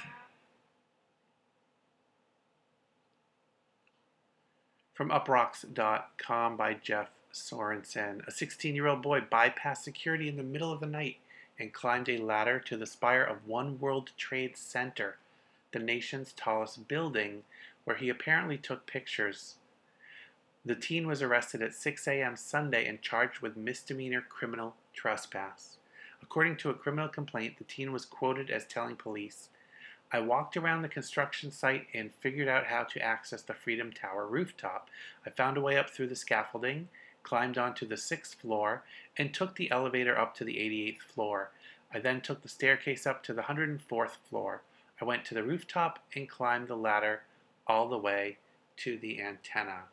From uproxx.com by Jeff Sorensen. A 16 year old boy bypassed security in the middle of the night and climbed a ladder to the spire of One World Trade Center, the nation's tallest building, where he apparently took pictures. The teen was arrested at 6 a.m. Sunday and charged with misdemeanor criminal trespass. According to a criminal complaint, the teen was quoted as telling police, I walked around the construction site and figured out how to access the Freedom Tower rooftop. I found a way up through the scaffolding, climbed onto the sixth floor, and took the elevator up to the 88th floor. I then took the staircase up to the 104th floor. I went to the rooftop and climbed the ladder all the way to the antenna.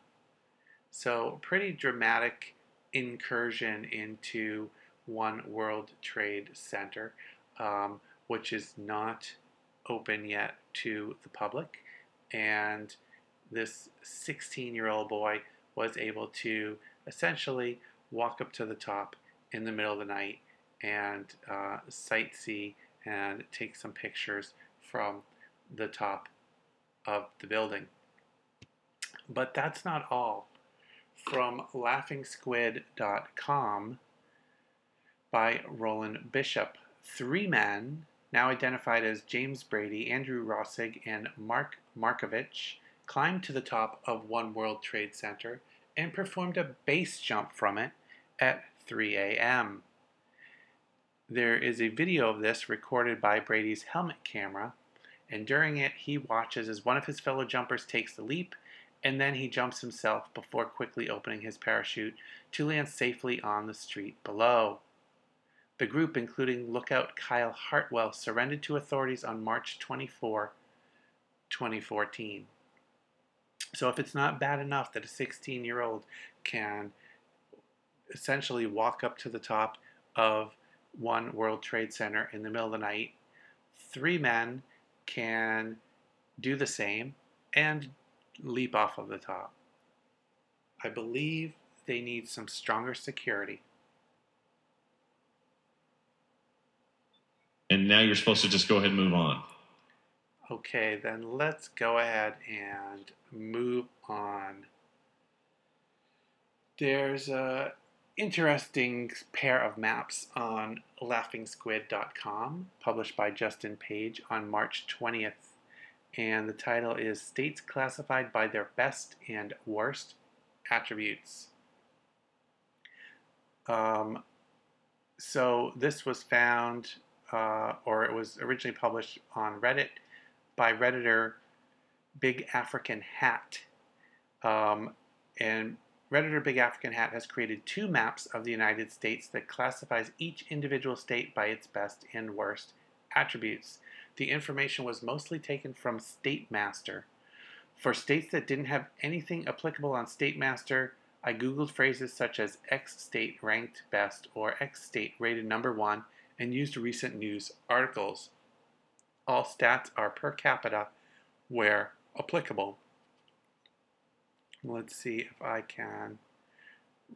So, pretty dramatic incursion into One World Trade Center, um, which is not open yet to the public. And this 16 year old boy was able to essentially walk up to the top in the middle of the night and uh, sightsee and take some pictures from the top of the building. But that's not all. From laughingsquid.com by Roland Bishop. Three men now identified as James Brady, Andrew Rossig, and Mark Markovich, climbed to the top of One World Trade Center and performed a base jump from it at 3 a.m. There is a video of this recorded by Brady's helmet camera, and during it, he watches as one of his fellow jumpers takes the leap, and then he jumps himself before quickly opening his parachute to land safely on the street below. The group, including lookout Kyle Hartwell, surrendered to authorities on March 24, 2014. So, if it's not bad enough that a 16 year old can essentially walk up to the top of one World Trade Center in the middle of the night, three men can do the same and leap off of the top. I believe they need some stronger security. And now you're supposed to just go ahead and move on. Okay, then let's go ahead and move on. There's a interesting pair of maps on laughingsquid.com published by Justin Page on March 20th and the title is States Classified by Their Best and Worst Attributes. Um, so this was found uh, or it was originally published on Reddit by Redditor Big African Hat. Um, and Redditor Big African Hat has created two maps of the United States that classifies each individual state by its best and worst attributes. The information was mostly taken from State Master. For states that didn't have anything applicable on State Master, I googled phrases such as X state ranked best or X state rated number one and used recent news articles. All stats are per capita where applicable. Let's see if I can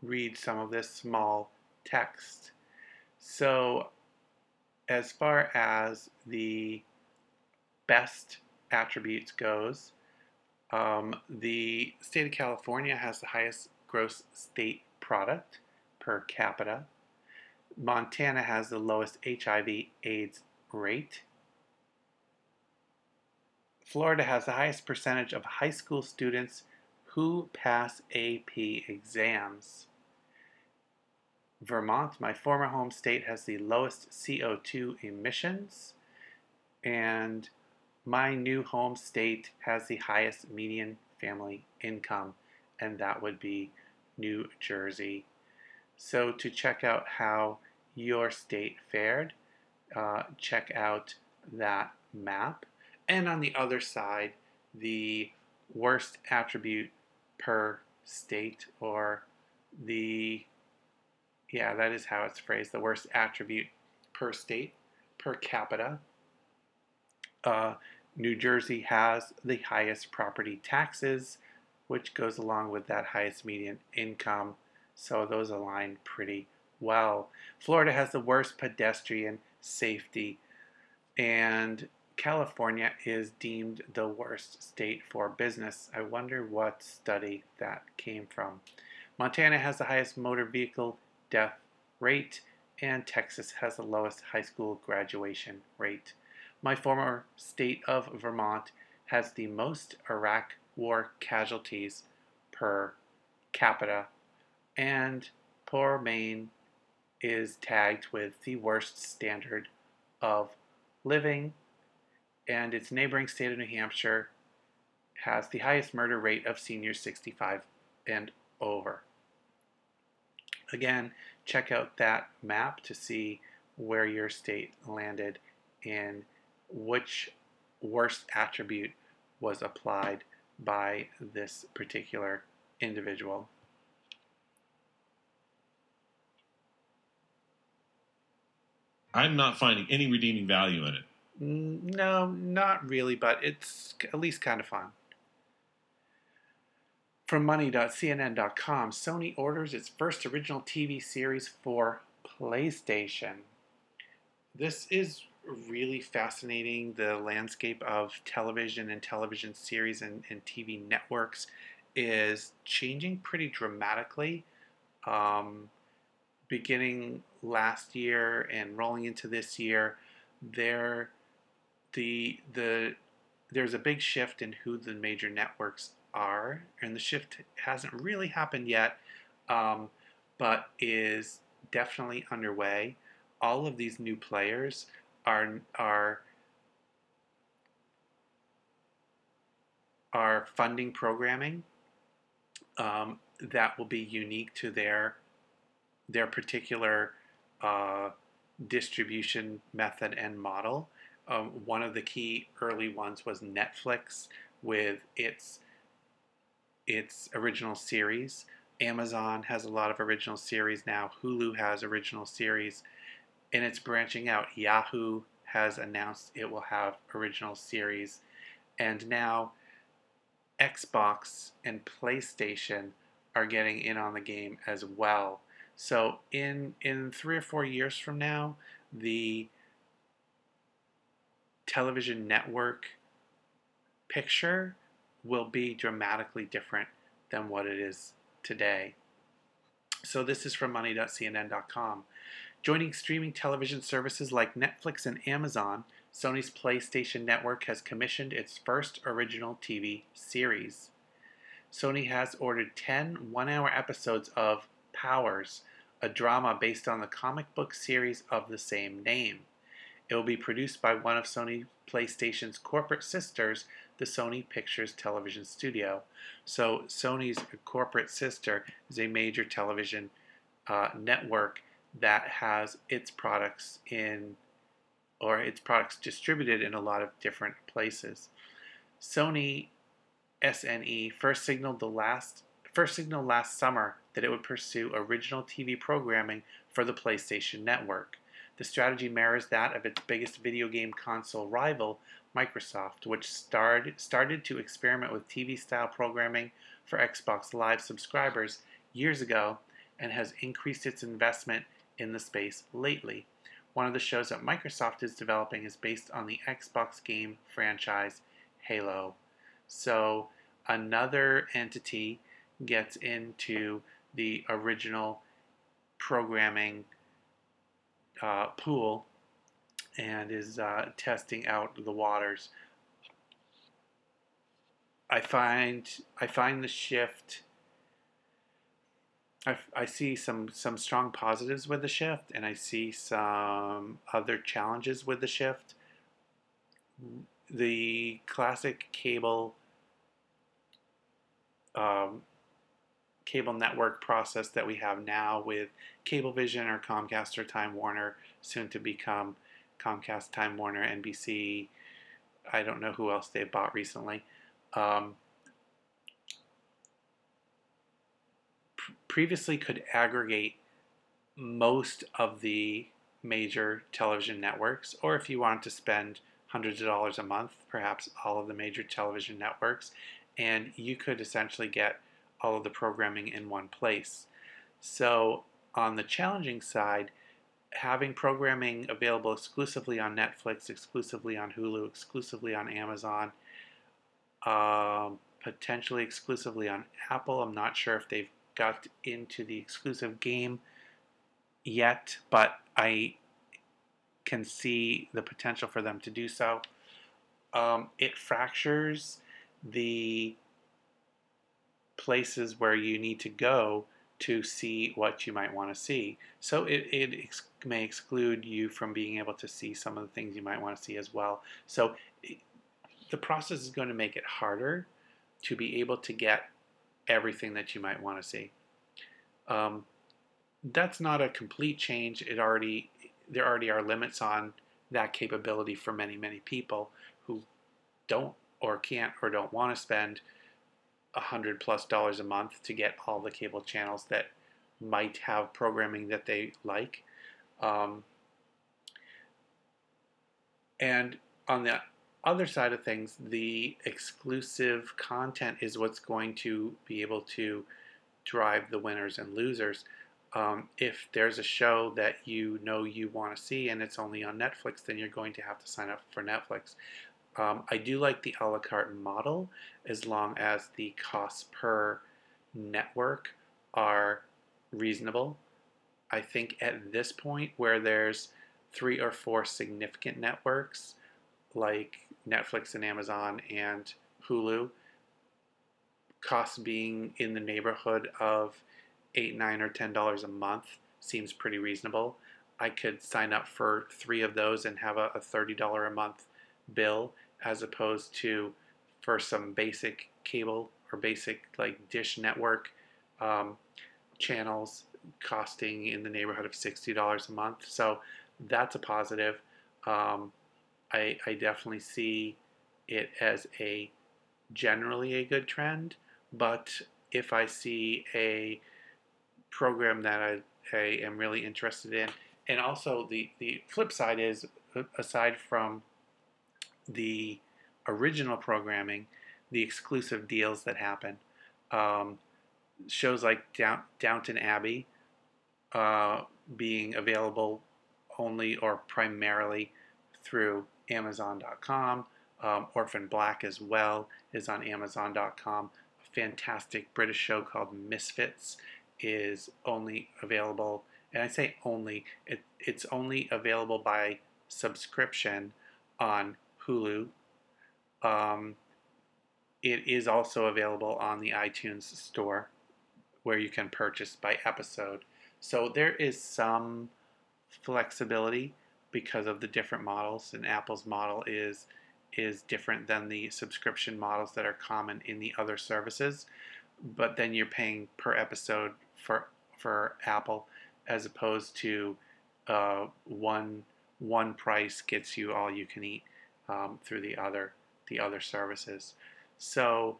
read some of this small text. So, as far as the best attributes goes, um, the state of California has the highest gross state product per capita. Montana has the lowest HIV/AIDS rate. Florida has the highest percentage of high school students who pass AP exams. Vermont, my former home state, has the lowest CO2 emissions. And my new home state has the highest median family income, and that would be New Jersey. So, to check out how your state fared, uh, check out that map. And on the other side, the worst attribute per state, or the, yeah, that is how it's phrased, the worst attribute per state, per capita. Uh, New Jersey has the highest property taxes, which goes along with that highest median income. So those align pretty well. Florida has the worst pedestrian safety, and California is deemed the worst state for business. I wonder what study that came from. Montana has the highest motor vehicle death rate, and Texas has the lowest high school graduation rate. My former state of Vermont has the most Iraq War casualties per capita, and poor Maine is tagged with the worst standard of living, and its neighboring state of New Hampshire has the highest murder rate of seniors 65 and over. Again, check out that map to see where your state landed and which worst attribute was applied by this particular individual. I'm not finding any redeeming value in it. No, not really, but it's at least kind of fun. From money.cnn.com, Sony orders its first original TV series for PlayStation. This is really fascinating. The landscape of television and television series and, and TV networks is changing pretty dramatically. Um, beginning last year and rolling into this year, there the the there's a big shift in who the major networks are, and the shift hasn't really happened yet, um, but is definitely underway. All of these new players are are are funding programming um, that will be unique to their their particular uh, distribution method and model. Um, one of the key early ones was Netflix with its its original series. Amazon has a lot of original series now. Hulu has original series, and it's branching out. Yahoo has announced it will have original series, and now Xbox and PlayStation are getting in on the game as well. So in in three or four years from now, the television network picture will be dramatically different than what it is today. So this is from money.cnn.com. Joining streaming television services like Netflix and Amazon, Sony's PlayStation Network has commissioned its first original TV series. Sony has ordered 10 one hour episodes of Powers, a drama based on the comic book series of the same name. It will be produced by one of Sony PlayStation's corporate sisters, the Sony Pictures Television Studio. So, Sony's corporate sister is a major television uh, network that has its products in or its products distributed in a lot of different places. Sony SNE first signaled the last first signaled last summer that it would pursue original TV programming for the PlayStation Network. The strategy mirrors that of its biggest video game console rival, Microsoft, which started, started to experiment with TV style programming for Xbox Live subscribers years ago and has increased its investment in the space lately. One of the shows that Microsoft is developing is based on the Xbox game franchise Halo. So another entity gets into the original programming uh, pool and is uh, testing out the waters. I find I find the shift. I, I see some some strong positives with the shift, and I see some other challenges with the shift. The classic cable um, cable network process that we have now with Cablevision or Comcast or Time Warner, soon to become Comcast, Time Warner, NBC. I don't know who else they've bought recently. Um, previously could aggregate most of the major television networks, or if you wanted to spend hundreds of dollars a month, perhaps all of the major television networks, and you could essentially get all of the programming in one place. So, on the challenging side, having programming available exclusively on Netflix, exclusively on Hulu, exclusively on Amazon, um, potentially exclusively on Apple. I'm not sure if they've got into the exclusive game yet, but I can see the potential for them to do so. Um, it fractures the places where you need to go to see what you might want to see. So it, it ex- may exclude you from being able to see some of the things you might want to see as well. So it, the process is going to make it harder to be able to get everything that you might want to see. Um, that's not a complete change. It already there already are limits on that capability for many many people who don't or can't or don't want to spend a hundred plus dollars a month to get all the cable channels that might have programming that they like. Um, and on the other side of things, the exclusive content is what's going to be able to drive the winners and losers. Um, if there's a show that you know you want to see and it's only on Netflix, then you're going to have to sign up for Netflix. Um, I do like the a la carte model as long as the costs per network are reasonable. I think at this point, where there's three or four significant networks like Netflix and Amazon and Hulu, costs being in the neighborhood of eight, nine, or ten dollars a month seems pretty reasonable. I could sign up for three of those and have a, a thirty dollar a month bill as opposed to for some basic cable or basic like dish network um, channels costing in the neighborhood of $60 a month. So that's a positive. Um, I, I definitely see it as a generally a good trend, but if I see a program that I, I am really interested in, and also the, the flip side is aside from the original programming, the exclusive deals that happen. Um, shows like Down, Downton Abbey uh, being available only or primarily through Amazon.com. Um, Orphan Black as well is on Amazon.com. A fantastic British show called Misfits is only available, and I say only, it, it's only available by subscription on Hulu. Um, it is also available on the iTunes store where you can purchase by episode. So there is some flexibility because of the different models, and Apple's model is is different than the subscription models that are common in the other services. But then you're paying per episode for for Apple as opposed to uh, one one price gets you all you can eat um, through the other the other services. So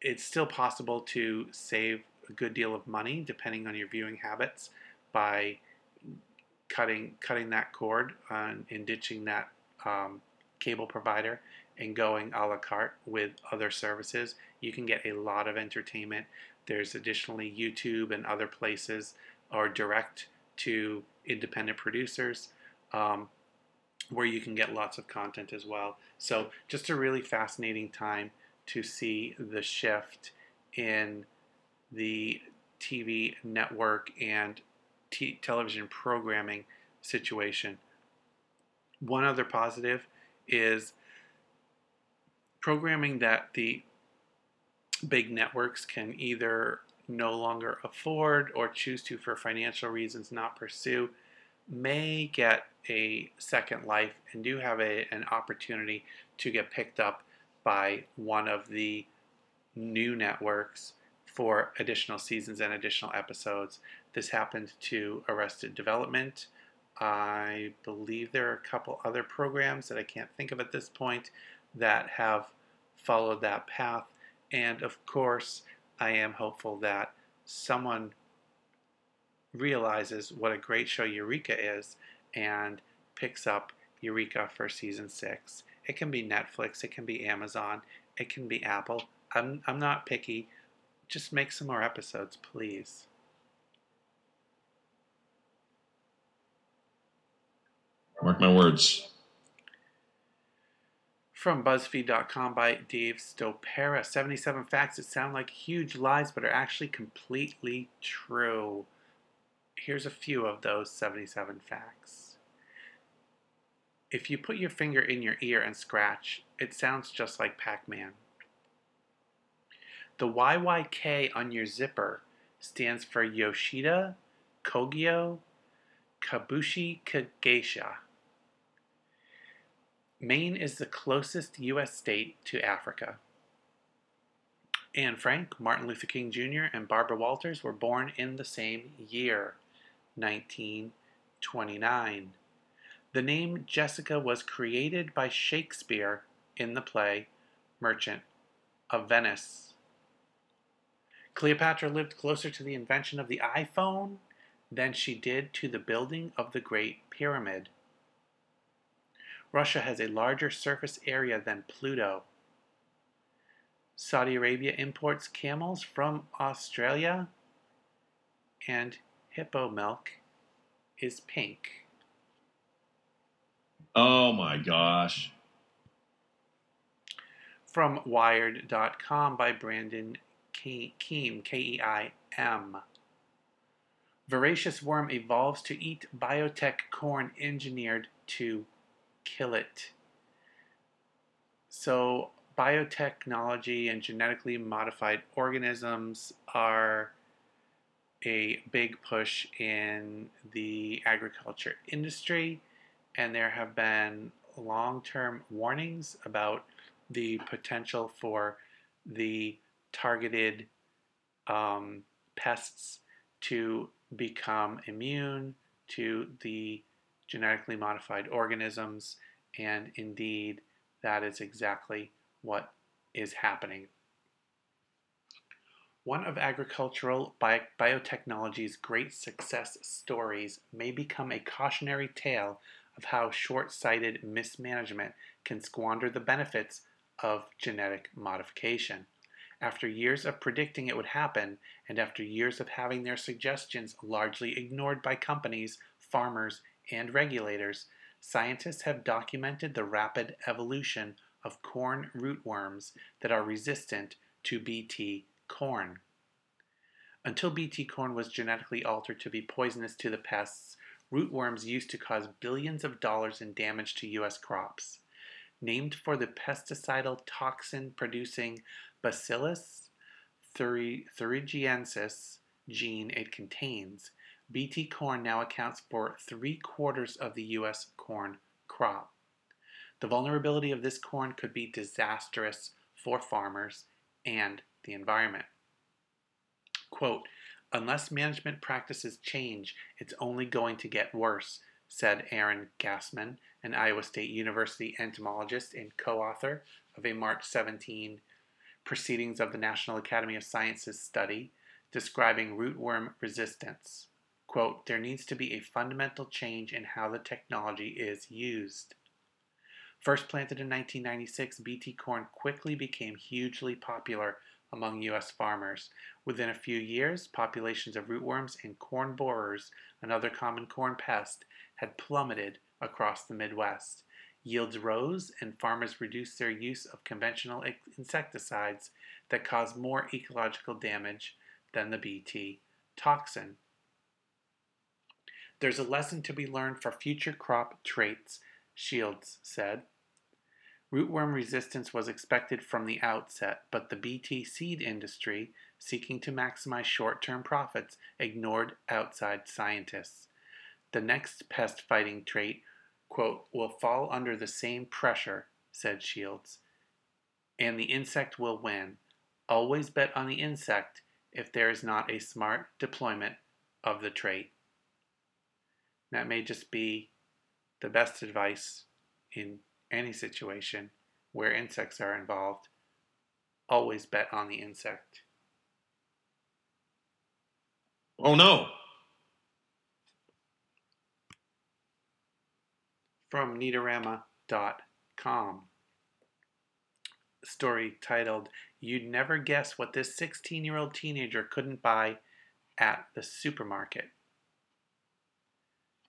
it's still possible to save a good deal of money depending on your viewing habits by cutting cutting that cord on, and ditching that um, cable provider and going a la carte with other services, you can get a lot of entertainment. There's additionally YouTube and other places or direct to independent producers um, where you can get lots of content as well. So, just a really fascinating time to see the shift in the TV network and t- television programming situation. One other positive is programming that the big networks can either no longer afford or choose to, for financial reasons, not pursue, may get a second life and do have a, an opportunity to get picked up by one of the new networks for additional seasons and additional episodes. This happened to Arrested Development. I believe there are a couple other programs that I can't think of at this point that have followed that path. And of course, I am hopeful that someone realizes what a great show Eureka is and picks up Eureka for season six. It can be Netflix, it can be Amazon, it can be Apple. I'm, I'm not picky. Just make some more episodes, please. Mark my words. From BuzzFeed.com by Dave Stopera 77 facts that sound like huge lies but are actually completely true. Here's a few of those 77 facts. If you put your finger in your ear and scratch, it sounds just like Pac Man. The YKK on your zipper stands for Yoshida Kogyo Kabushi Kageisha. Maine is the closest U.S. state to Africa. Anne Frank, Martin Luther King Jr., and Barbara Walters were born in the same year, 1929. The name Jessica was created by Shakespeare in the play Merchant of Venice. Cleopatra lived closer to the invention of the iPhone than she did to the building of the Great Pyramid. Russia has a larger surface area than Pluto. Saudi Arabia imports camels from Australia, and hippo milk is pink. Oh my gosh. From Wired.com by Brandon Keim, K E I M. Voracious worm evolves to eat biotech corn engineered to kill it. So, biotechnology and genetically modified organisms are a big push in the agriculture industry, and there have been long term warnings about the potential for the targeted um, pests to become immune to the genetically modified organisms, and indeed, that is exactly what is happening. One of agricultural bi- biotechnology's great success stories may become a cautionary tale of how short sighted mismanagement can squander the benefits of genetic modification. After years of predicting it would happen, and after years of having their suggestions largely ignored by companies, farmers, and regulators, scientists have documented the rapid evolution of corn rootworms that are resistant to Bt corn. Until Bt corn was genetically altered to be poisonous to the pests, rootworms used to cause billions of dollars in damage to U.S. crops. Named for the pesticidal toxin producing Bacillus thuringiensis gene it contains, Bt corn now accounts for three quarters of the U.S. corn crop. The vulnerability of this corn could be disastrous for farmers and the environment. Quote, unless management practices change, it's only going to get worse, said Aaron Gassmann, an Iowa State University entomologist and co author of a March 17 Proceedings of the National Academy of Sciences study describing rootworm resistance quote, there needs to be a fundamental change in how the technology is used. First planted in 1996, BT corn quickly became hugely popular among U.S. farmers. Within a few years, populations of rootworms and corn borers, another common corn pest, had plummeted across the Midwest. Yields rose, and farmers reduced their use of conventional insecticides that cause more ecological damage than the BT toxin. There's a lesson to be learned for future crop traits, Shields said. Rootworm resistance was expected from the outset, but the BT seed industry, seeking to maximize short term profits, ignored outside scientists. The next pest fighting trait, quote, will fall under the same pressure, said Shields, and the insect will win. Always bet on the insect if there is not a smart deployment of the trait. That may just be the best advice in any situation where insects are involved. Always bet on the insect. Oh no! From Neatorama.com. Story titled, You'd Never Guess What This 16 Year Old Teenager Couldn't Buy at the Supermarket.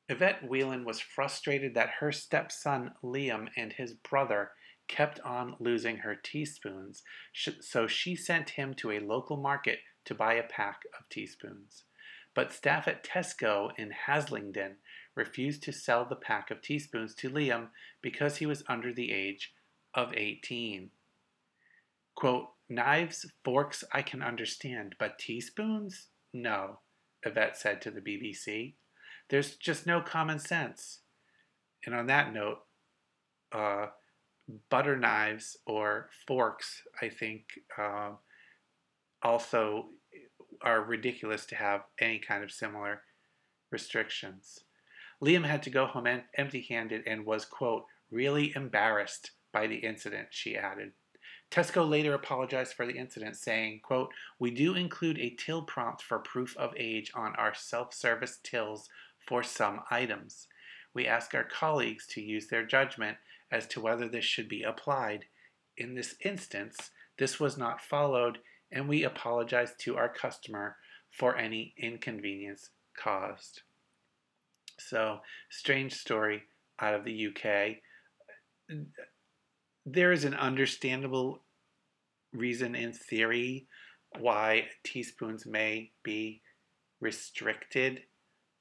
Yvette Whelan was frustrated that her stepson Liam and his brother kept on losing her teaspoons, so she sent him to a local market to buy a pack of teaspoons. But staff at Tesco in Haslingden refused to sell the pack of teaspoons to Liam because he was under the age of 18. Quote, Knives, forks, I can understand, but teaspoons? No, Yvette said to the BBC. There's just no common sense. And on that note, uh, butter knives or forks, I think, uh, also are ridiculous to have any kind of similar restrictions. Liam had to go home empty handed and was, quote, really embarrassed by the incident, she added. Tesco later apologized for the incident, saying, quote, We do include a till prompt for proof of age on our self service tills for some items. We ask our colleagues to use their judgment as to whether this should be applied. In this instance, this was not followed, and we apologize to our customer for any inconvenience caused. So, strange story out of the UK. There is an understandable reason in theory why teaspoons may be restricted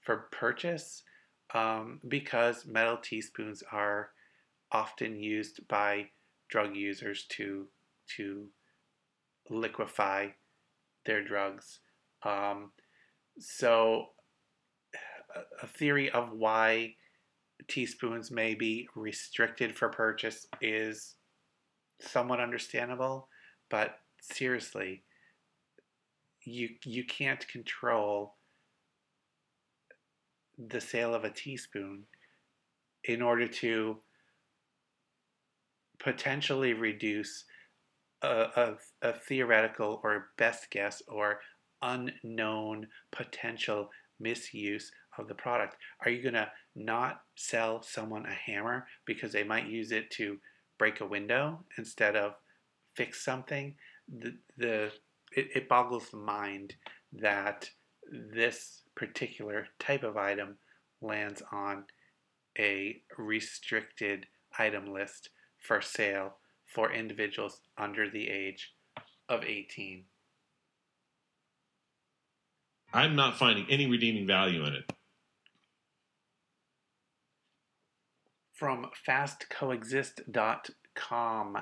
for purchase um, because metal teaspoons are often used by drug users to to liquefy their drugs. Um, so, a theory of why teaspoons may be restricted for purchase is somewhat understandable, but seriously, you you can't control the sale of a teaspoon in order to potentially reduce a, a, a, theoretical or best guess or unknown potential misuse of the product. Are you going to not sell someone a hammer because they might use it to break a window instead of fix something? The, the it, it boggles the mind that this particular type of item lands on a restricted item list for sale for individuals under the age of 18. I'm not finding any redeeming value in it. From fastcoexist.com.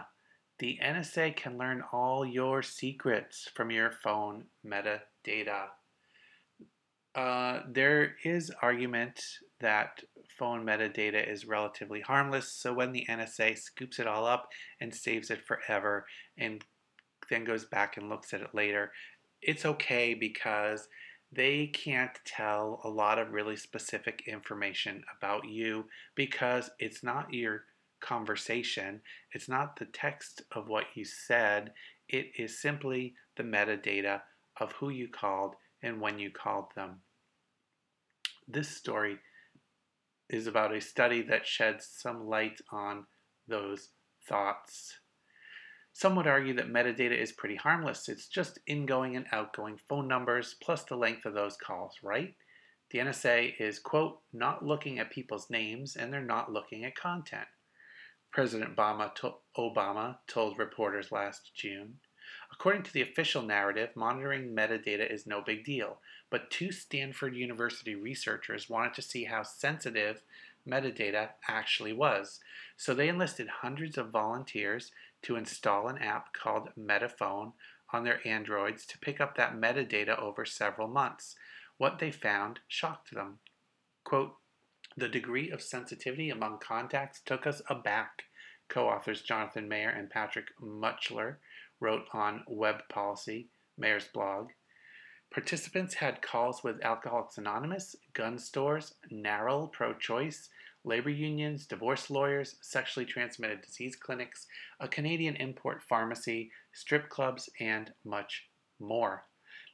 The NSA can learn all your secrets from your phone metadata. Uh, there is argument that phone metadata is relatively harmless, so when the NSA scoops it all up and saves it forever and then goes back and looks at it later, it's okay because they can't tell a lot of really specific information about you because it's not your conversation, it's not the text of what you said, it is simply the metadata of who you called and when you called them. this story is about a study that sheds some light on those thoughts. Some would argue that metadata is pretty harmless. It's just ingoing and outgoing phone numbers plus the length of those calls, right? The NSA is, quote, not looking at people's names and they're not looking at content. President Obama, Obama told reporters last June. According to the official narrative, monitoring metadata is no big deal, but two Stanford University researchers wanted to see how sensitive metadata actually was. So they enlisted hundreds of volunteers to install an app called Metaphone on their Androids to pick up that metadata over several months. What they found shocked them. Quote, the degree of sensitivity among contacts took us aback, co authors Jonathan Mayer and Patrick Mutchler wrote on Web Policy, Mayer's blog. Participants had calls with Alcoholics Anonymous, gun stores, NARAL, pro choice, labor unions, divorce lawyers, sexually transmitted disease clinics, a Canadian import pharmacy, strip clubs, and much more.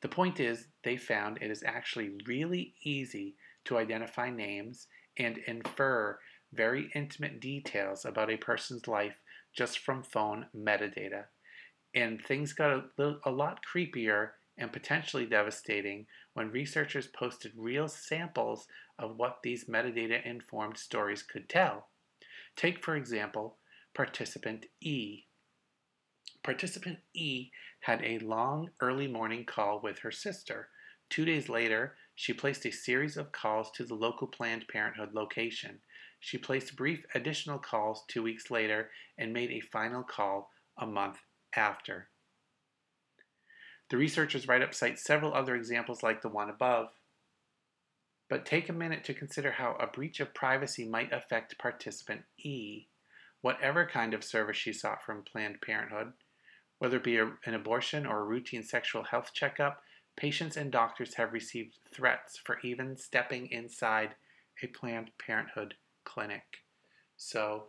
The point is, they found it is actually really easy to identify names and infer very intimate details about a person's life just from phone metadata. And things got a, little, a lot creepier and potentially devastating when researchers posted real samples of what these metadata informed stories could tell. Take, for example, participant E. Participant E had a long early morning call with her sister. Two days later, she placed a series of calls to the local Planned Parenthood location. She placed brief additional calls two weeks later and made a final call a month after. The researchers write up cite several other examples like the one above. But take a minute to consider how a breach of privacy might affect participant E. Whatever kind of service she sought from Planned Parenthood, whether it be a, an abortion or a routine sexual health checkup, patients and doctors have received threats for even stepping inside a Planned Parenthood clinic. So,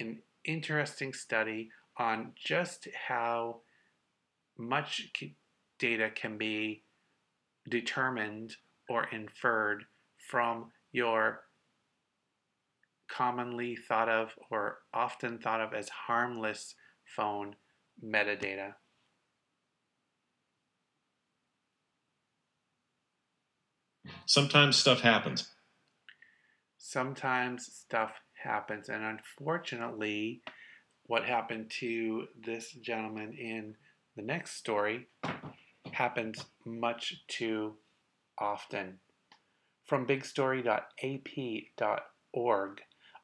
an interesting study on just how much data can be determined or inferred from your commonly thought of or often thought of as harmless phone metadata. Sometimes stuff happens. Sometimes stuff happens, and unfortunately, what happened to this gentleman in the next story happens much too often. From bigstory.ap.org,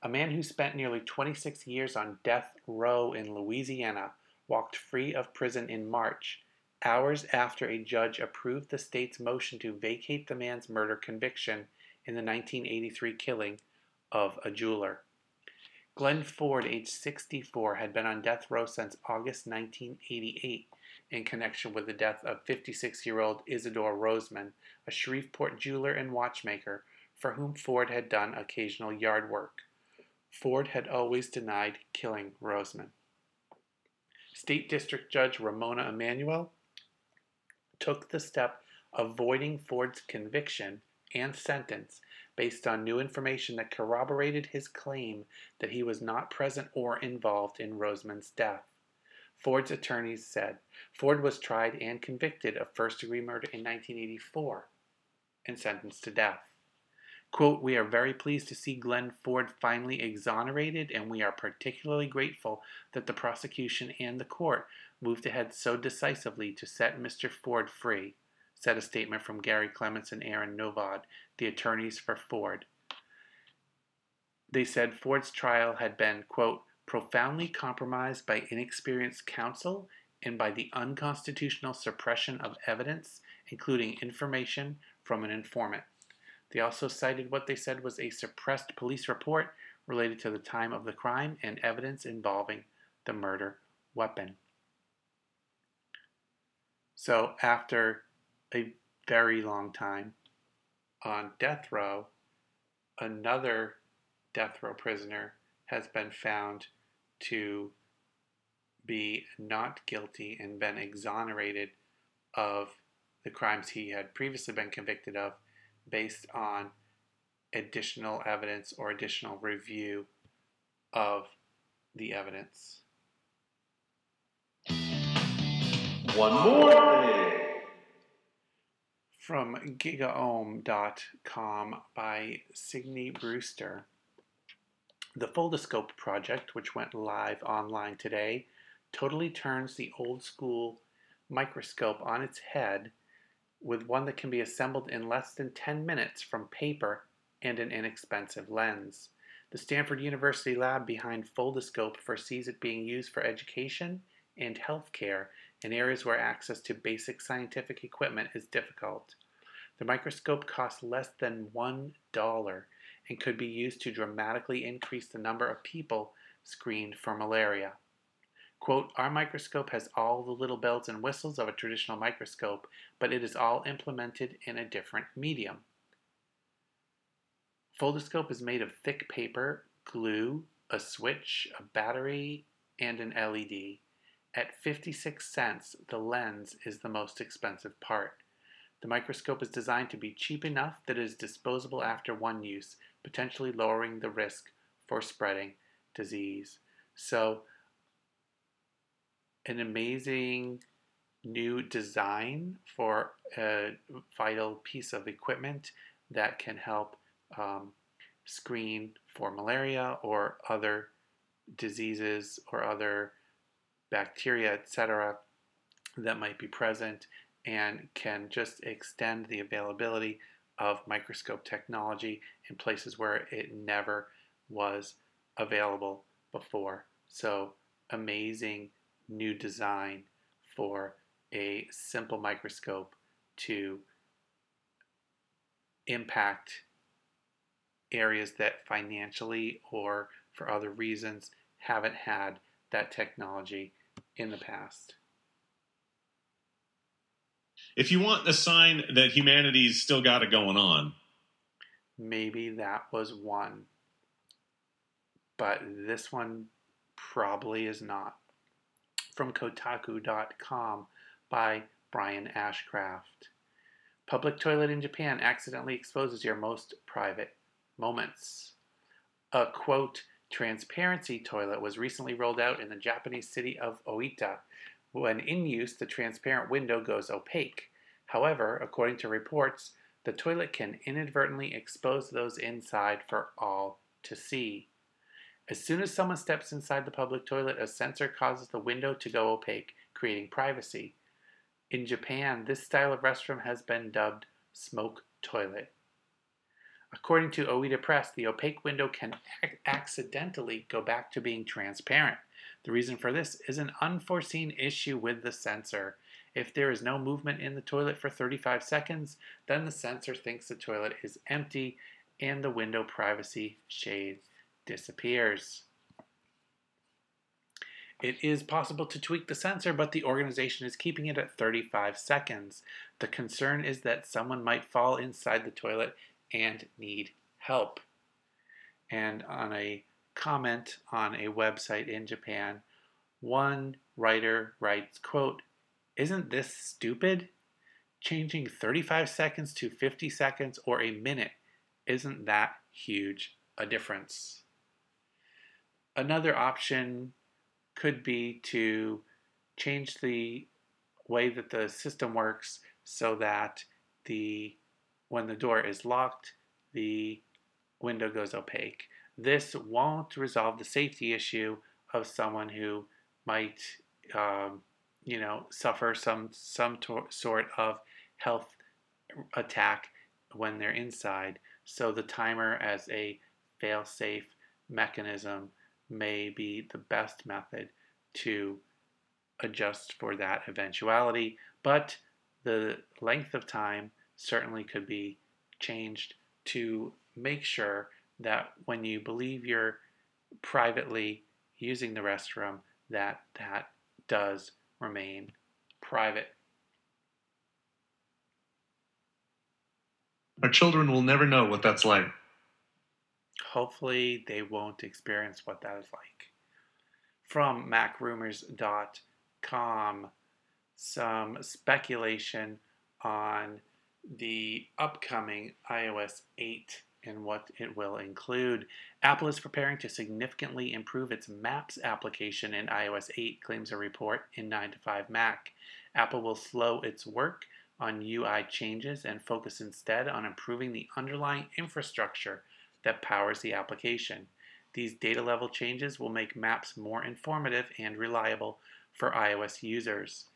a man who spent nearly 26 years on death row in Louisiana walked free of prison in March, hours after a judge approved the state's motion to vacate the man's murder conviction in the 1983 killing of a jeweler. Glenn Ford, age 64, had been on death row since August 1988 in connection with the death of 56 year old Isadore Rozeman, a Shreveport jeweler and watchmaker for whom Ford had done occasional yard work. Ford had always denied killing Roseman. State District Judge Ramona Emanuel took the step of voiding Ford's conviction and sentence based on new information that corroborated his claim that he was not present or involved in Rozeman's death. Ford's attorneys said Ford was tried and convicted of first degree murder in 1984 and sentenced to death. Quote, We are very pleased to see Glenn Ford finally exonerated, and we are particularly grateful that the prosecution and the court moved ahead so decisively to set Mr. Ford free, said a statement from Gary Clements and Aaron Novod, the attorneys for Ford. They said Ford's trial had been, quote, profoundly compromised by inexperienced counsel and by the unconstitutional suppression of evidence, including information from an informant. They also cited what they said was a suppressed police report related to the time of the crime and evidence involving the murder weapon. So, after a very long time on death row, another death row prisoner has been found to be not guilty and been exonerated of the crimes he had previously been convicted of based on additional evidence or additional review of the evidence. One more thing. From gigaom.com by Signe Brewster. The Foldoscope project, which went live online today, totally turns the old school microscope on its head with one that can be assembled in less than 10 minutes from paper and an inexpensive lens. The Stanford University lab behind Foldoscope foresees it being used for education and healthcare in areas where access to basic scientific equipment is difficult. The microscope costs less than $1 and could be used to dramatically increase the number of people screened for malaria. Quote, our microscope has all the little bells and whistles of a traditional microscope, but it is all implemented in a different medium. Foldoscope is made of thick paper, glue, a switch, a battery, and an LED. At 56 cents, the lens is the most expensive part. The microscope is designed to be cheap enough that it is disposable after one use, potentially lowering the risk for spreading disease. So, an amazing new design for a vital piece of equipment that can help um, screen for malaria or other diseases or other bacteria, etc., that might be present and can just extend the availability of microscope technology in places where it never was available before. So, amazing new design for a simple microscope to impact areas that financially or for other reasons haven't had that technology in the past. If you want a sign that humanity's still got it going on, Maybe that was one, but this one probably is not. From Kotaku.com by Brian Ashcraft. Public toilet in Japan accidentally exposes your most private moments. A quote, transparency toilet was recently rolled out in the Japanese city of Oita. When in use, the transparent window goes opaque. However, according to reports, the toilet can inadvertently expose those inside for all to see. As soon as someone steps inside the public toilet, a sensor causes the window to go opaque, creating privacy. In Japan, this style of restroom has been dubbed smoke toilet. According to Oita Press, the opaque window can ac- accidentally go back to being transparent. The reason for this is an unforeseen issue with the sensor. If there is no movement in the toilet for 35 seconds, then the sensor thinks the toilet is empty and the window privacy shade disappears. It is possible to tweak the sensor, but the organization is keeping it at 35 seconds. The concern is that someone might fall inside the toilet and need help. And on a comment on a website in Japan, one writer writes, quote, Isn't this stupid? Changing 35 seconds to 50 seconds or a minute, isn't that huge a difference? Another option could be to change the way that the system works so that the when the door is locked, the window goes opaque. This won't resolve the safety issue of someone who might, um, you know, suffer some some to- sort of health attack when they're inside. So the timer as a fail-safe mechanism may be the best method to adjust for that eventuality, but the length of time certainly could be changed to make sure that when you believe you're privately using the restroom that that does remain private Our children will never know what that's like. hopefully they won't experience what that is like from macrumors.com some speculation on the upcoming iOS 8 and what it will include. Apple is preparing to significantly improve its Maps application in iOS 8, claims a report in 9 to 5 Mac. Apple will slow its work on UI changes and focus instead on improving the underlying infrastructure that powers the application. These data level changes will make Maps more informative and reliable for iOS users.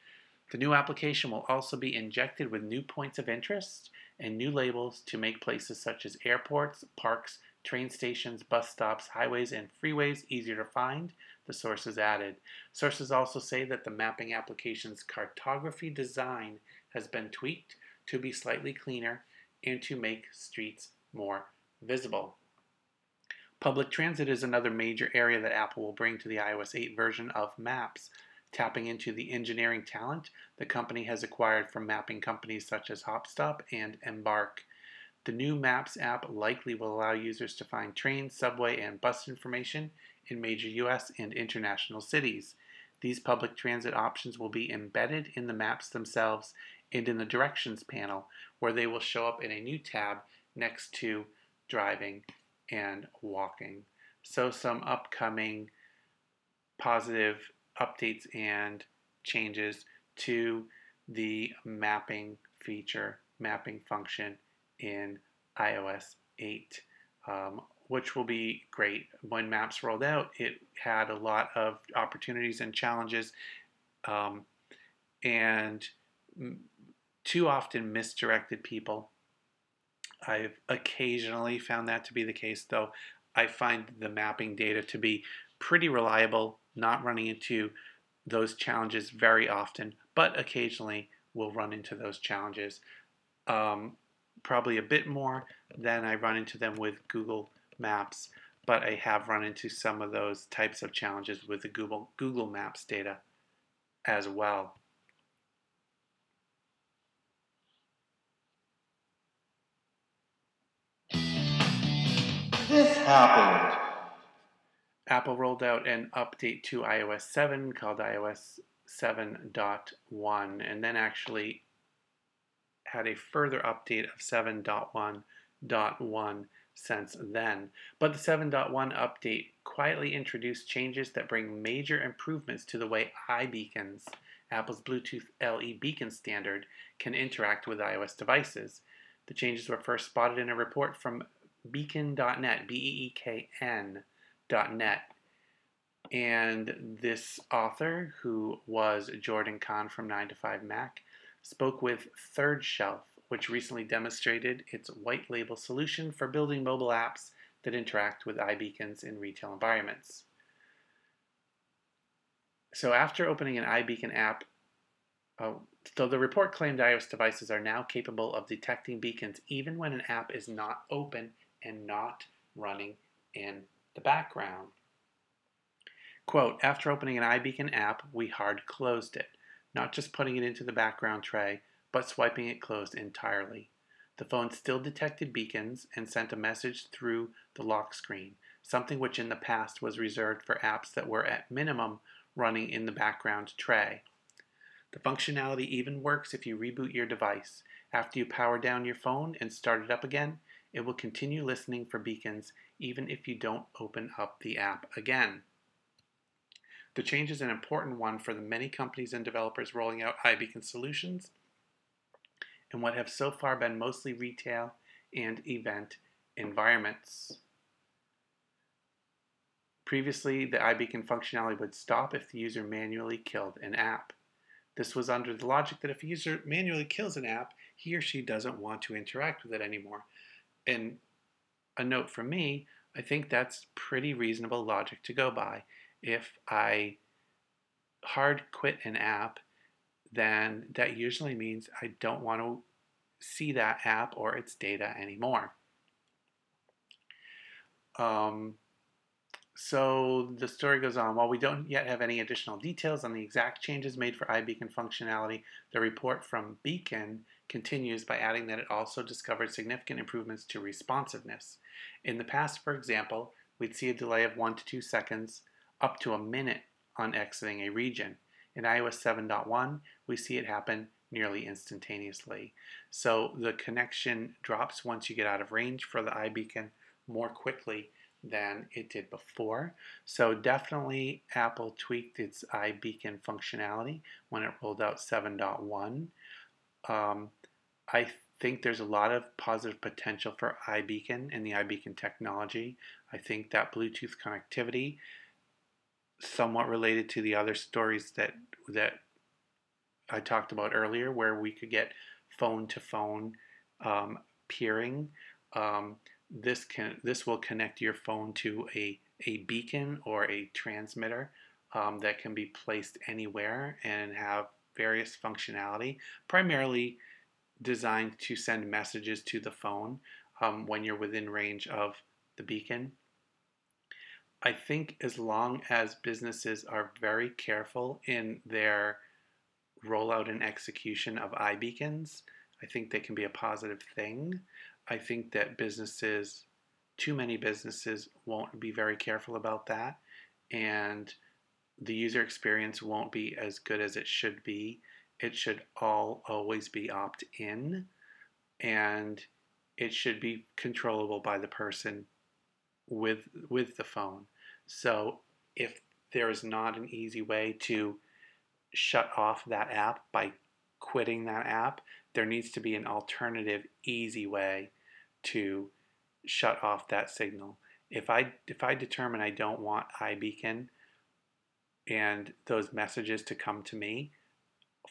The new application will also be injected with new points of interest and new labels to make places such as airports, parks, train stations, bus stops, highways, and freeways easier to find. The sources added. Sources also say that the mapping application's cartography design has been tweaked to be slightly cleaner and to make streets more visible. Public transit is another major area that Apple will bring to the iOS 8 version of Maps. Tapping into the engineering talent the company has acquired from mapping companies such as Hopstop and Embark. The new Maps app likely will allow users to find train, subway, and bus information in major US and international cities. These public transit options will be embedded in the maps themselves and in the directions panel, where they will show up in a new tab next to driving and walking. So, some upcoming positive updates and changes to the mapping feature, mapping function in iOS 8, um, which will be great. When Maps rolled out, it had a lot of opportunities and challenges, um, and too often misdirected people. I've occasionally found that to be the case, though I find the mapping data to be pretty reliable, not running into those challenges very often, but occasionally we'll run into those challenges. Um, probably a bit more than I run into them with Google Maps, but I have run into some of those types of challenges with the Google Google Maps data as well. This happened. Apple rolled out an update to iOS 7 called iOS 7.1 and then actually had a further update of 7.1.1 since then. But the 7.1 update quietly introduced changes that bring major improvements to the way iBeacons, Apple's Bluetooth LE beacon standard, can interact with iOS devices. The changes were first spotted in a report from beekn.net, B E E K N net. And this author, who was Jordan Kahn from 9 to 5 Mac, spoke with Third Shelf, which recently demonstrated its white label solution for building mobile apps that interact with iBeacons in retail environments. So, after opening an iBeacon app, oh, so the report claimed iOS devices are now capable of detecting beacons even when an app is not open and not running in the background. Quote, after opening an iBeacon app, we hard closed it, not just putting it into the background tray, but swiping it closed entirely. The phone still detected beacons and sent a message through the lock screen, something which in the past was reserved for apps that were at minimum running in the background tray. The functionality even works if you reboot your device. After you power down your phone and start it up again, it will continue listening for beacons even if you don't open up the app again. The change is an important one for the many companies and developers rolling out iBeacon solutions in what have so far been mostly retail and event environments. Previously, the iBeacon functionality would stop if the user manually killed an app. This was under the logic that if a user manually kills an app, he or she doesn't want to interact with it anymore and a note from me, I think that's pretty reasonable logic to go by. If I hard quit an app, then that usually means I don't want to see that app or its data anymore. Um, so the story goes on. While we don't yet have any additional details on the exact changes made for iBeacon functionality, the report from Beekn continues by adding that it also discovered significant improvements to responsiveness. In the past, for example, we'd see a delay of 1 to 2 seconds up to a minute on exiting a region. In iOS 7.1, we see it happen nearly instantaneously. So the connection drops once you get out of range for the iBeacon more quickly than it did before. So definitely Apple tweaked its iBeacon functionality when it rolled out 7.1. Um, I think there's a lot of positive potential for iBeacon and the iBeacon technology. I think that Bluetooth connectivity, somewhat related to the other stories that that I talked about earlier, where we could get phone to phone peering. Um, this can this will connect your phone to a a beacon or a transmitter um, that can be placed anywhere and have various functionality, primarily designed to send messages to the phone um, when you're within range of the beacon. I think as long as businesses are very careful in their rollout and execution of iBeacons, I think they can be a positive thing. I think that businesses, too many businesses, won't be very careful about that, and the user experience won't be as good as it should be. It should all always be opt in, and it should be controllable by the person with with the phone. So if there is not an easy way to shut off that app by quitting that app, there needs to be an alternative easy way to shut off that signal. If I if I determine I don't want iBeacon and those messages to come to me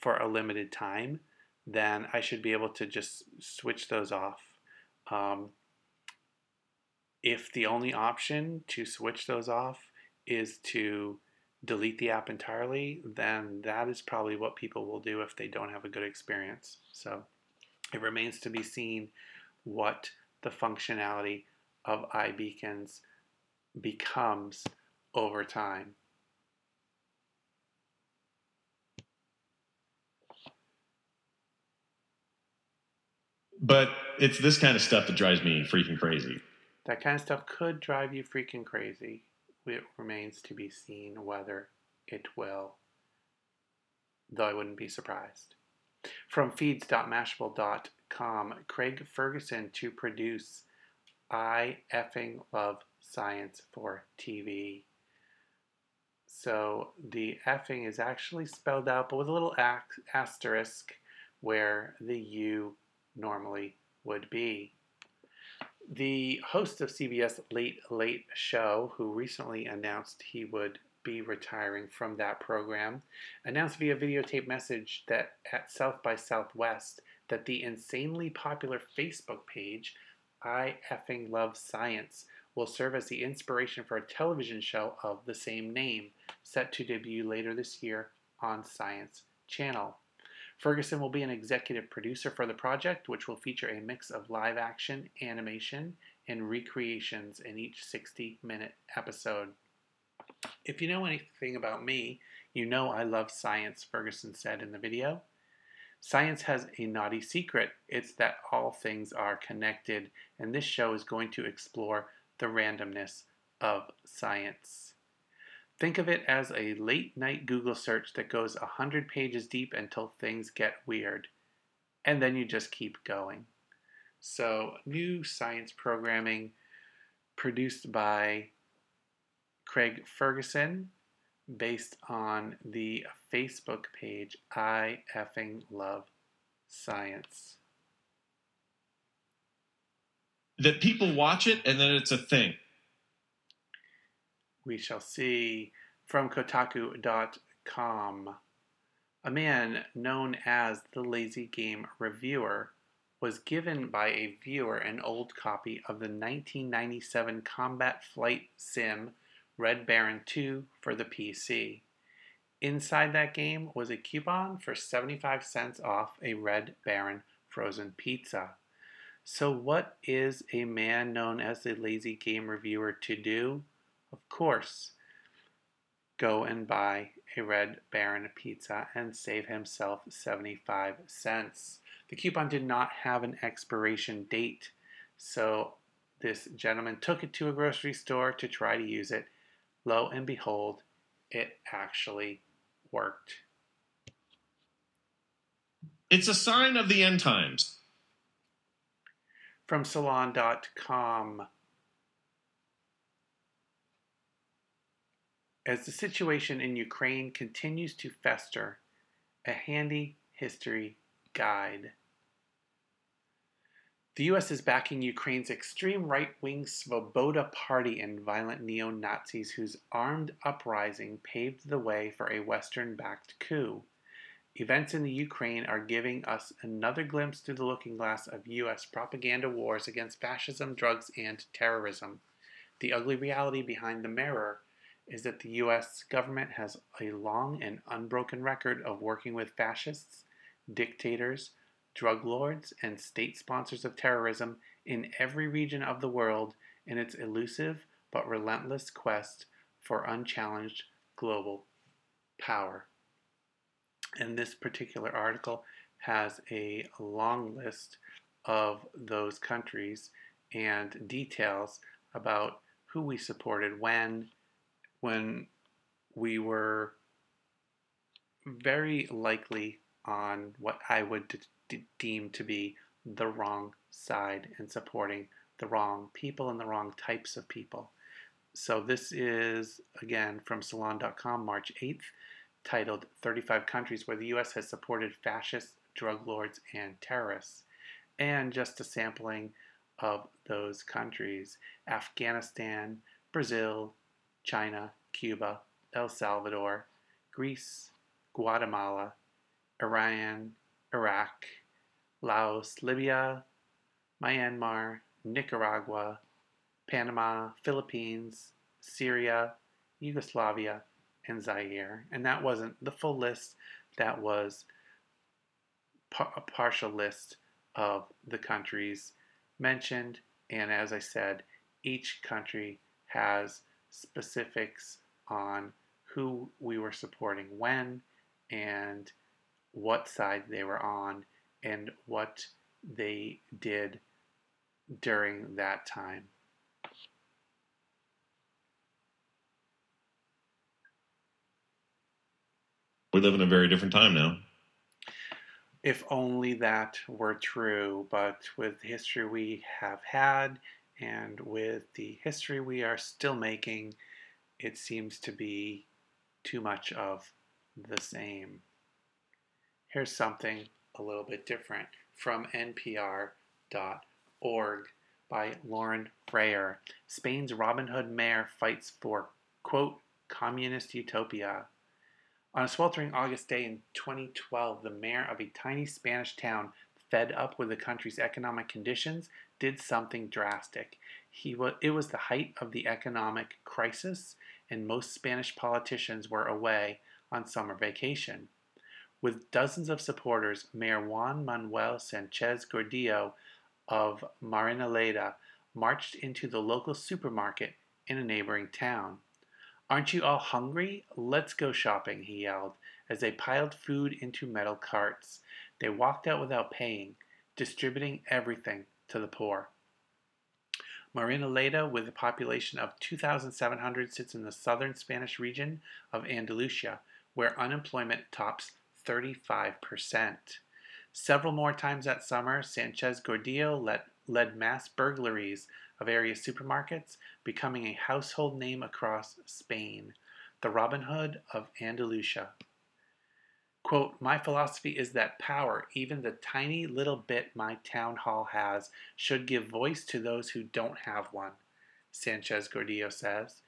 for a limited time, then I should be able to just switch those off. Um, if the only option to switch those off is to delete the app entirely, then that is probably what people will do if they don't have a good experience. So it remains to be seen what the functionality of iBeacons becomes over time. But it's this kind of stuff that drives me freaking crazy. That kind of stuff could drive you freaking crazy. It remains to be seen whether it will, though I wouldn't be surprised. From feeds.mashable.com, Craig Ferguson to produce I effing love science for TV. So the effing is actually spelled out, but with a little asterisk where the U normally would be. The host of CBS Late Late Show, who recently announced he would be retiring from that program, announced via videotape message that at South by Southwest that the insanely popular Facebook page, I effing love science, will serve as the inspiration for a television show of the same name, set to debut later this year on Science Channel. Ferguson will be an executive producer for the project, which will feature a mix of live action, animation, and recreations in each 60 minute episode. If you know anything about me, you know I love science, Ferguson said in the video. Science has a naughty secret. It's that all things are connected, and this show is going to explore the randomness of science. Think of it as a late night Google search that goes 100 pages deep until things get weird. And then you just keep going. So, new science programming produced by Craig Ferguson based on the Facebook page I effing love science. That people watch it and then it's a thing we shall see from Kotaku.com. A man known as the Lazy Game Reviewer was given by a viewer an old copy of the 1997 combat flight sim Red Baron 2 for the PC. Inside that game was a coupon for 75 cents off a Red Baron frozen pizza. So, what is a man known as the Lazy Game Reviewer to do? Of course, go and buy a Red Baron pizza and save himself 75 cents. The coupon did not have an expiration date, so this gentleman took it to a grocery store to try to use it. Lo and behold, it actually worked. It's a sign of the end times. From Salon.com. As the situation in Ukraine continues to fester, a handy history guide. The U.S. is backing Ukraine's extreme right wing Svoboda Party and violent neo Nazis whose armed uprising paved the way for a Western backed coup. Events in the Ukraine are giving us another glimpse through the looking glass of U.S. propaganda wars against fascism, drugs, and terrorism. The ugly reality behind the mirror is that the U.S. government has a long and unbroken record of working with fascists, dictators, drug lords, and state sponsors of terrorism in every region of the world in its elusive but relentless quest for unchallenged global power. And this particular article has a long list of those countries and details about who we supported when, when we were very likely on what I would de- de- deem to be the wrong side and supporting the wrong people and the wrong types of people. So this is again from salon.com March 8th titled 35 Countries Where the U.S. Has Supported Fascist Drug Lords and Terrorists, and just a sampling of those countries Afghanistan, Brazil, China, Cuba, El Salvador, Greece, Guatemala, Iran, Iraq, Laos, Libya, Myanmar, Nicaragua, Panama, Philippines, Syria, Yugoslavia, and Zaire. And that wasn't the full list, that was par- a partial list of the countries mentioned. And as I said, each country has specifics on who we were supporting when and what side they were on and what they did during that time. We live in a very different time now. If only that were true, but with the history we have had and with the history we are still making, it seems to be too much of the same. Here's something a little bit different from NPR.org by Lauren Frayer. Spain's Robin Hood mayor fights for, quote, communist utopia. On a sweltering August day in 2012, the mayor of a tiny Spanish town, fed up with the country's economic conditions, did something drastic. He was, it was the height of the economic crisis, and most Spanish politicians were away on summer vacation. With dozens of supporters, Mayor Juan Manuel Sanchez Gordillo of Marinaleda marched into the local supermarket in a neighboring town. Aren't you all hungry? Let's go shopping, he yelled as they piled food into metal carts. They walked out without paying, distributing everything to the poor. Marinaleda, with a population of 2,700, sits in the southern Spanish region of Andalusia, where unemployment tops 35%. Several more times that summer, Sanchez Gordillo led, led mass burglaries of area supermarkets, becoming a household name across Spain, the Robin Hood of Andalusia. Quote, My philosophy is that power, even the tiny little bit my town hall has, should give voice to those who don't have one, Sanchez Gordillo says.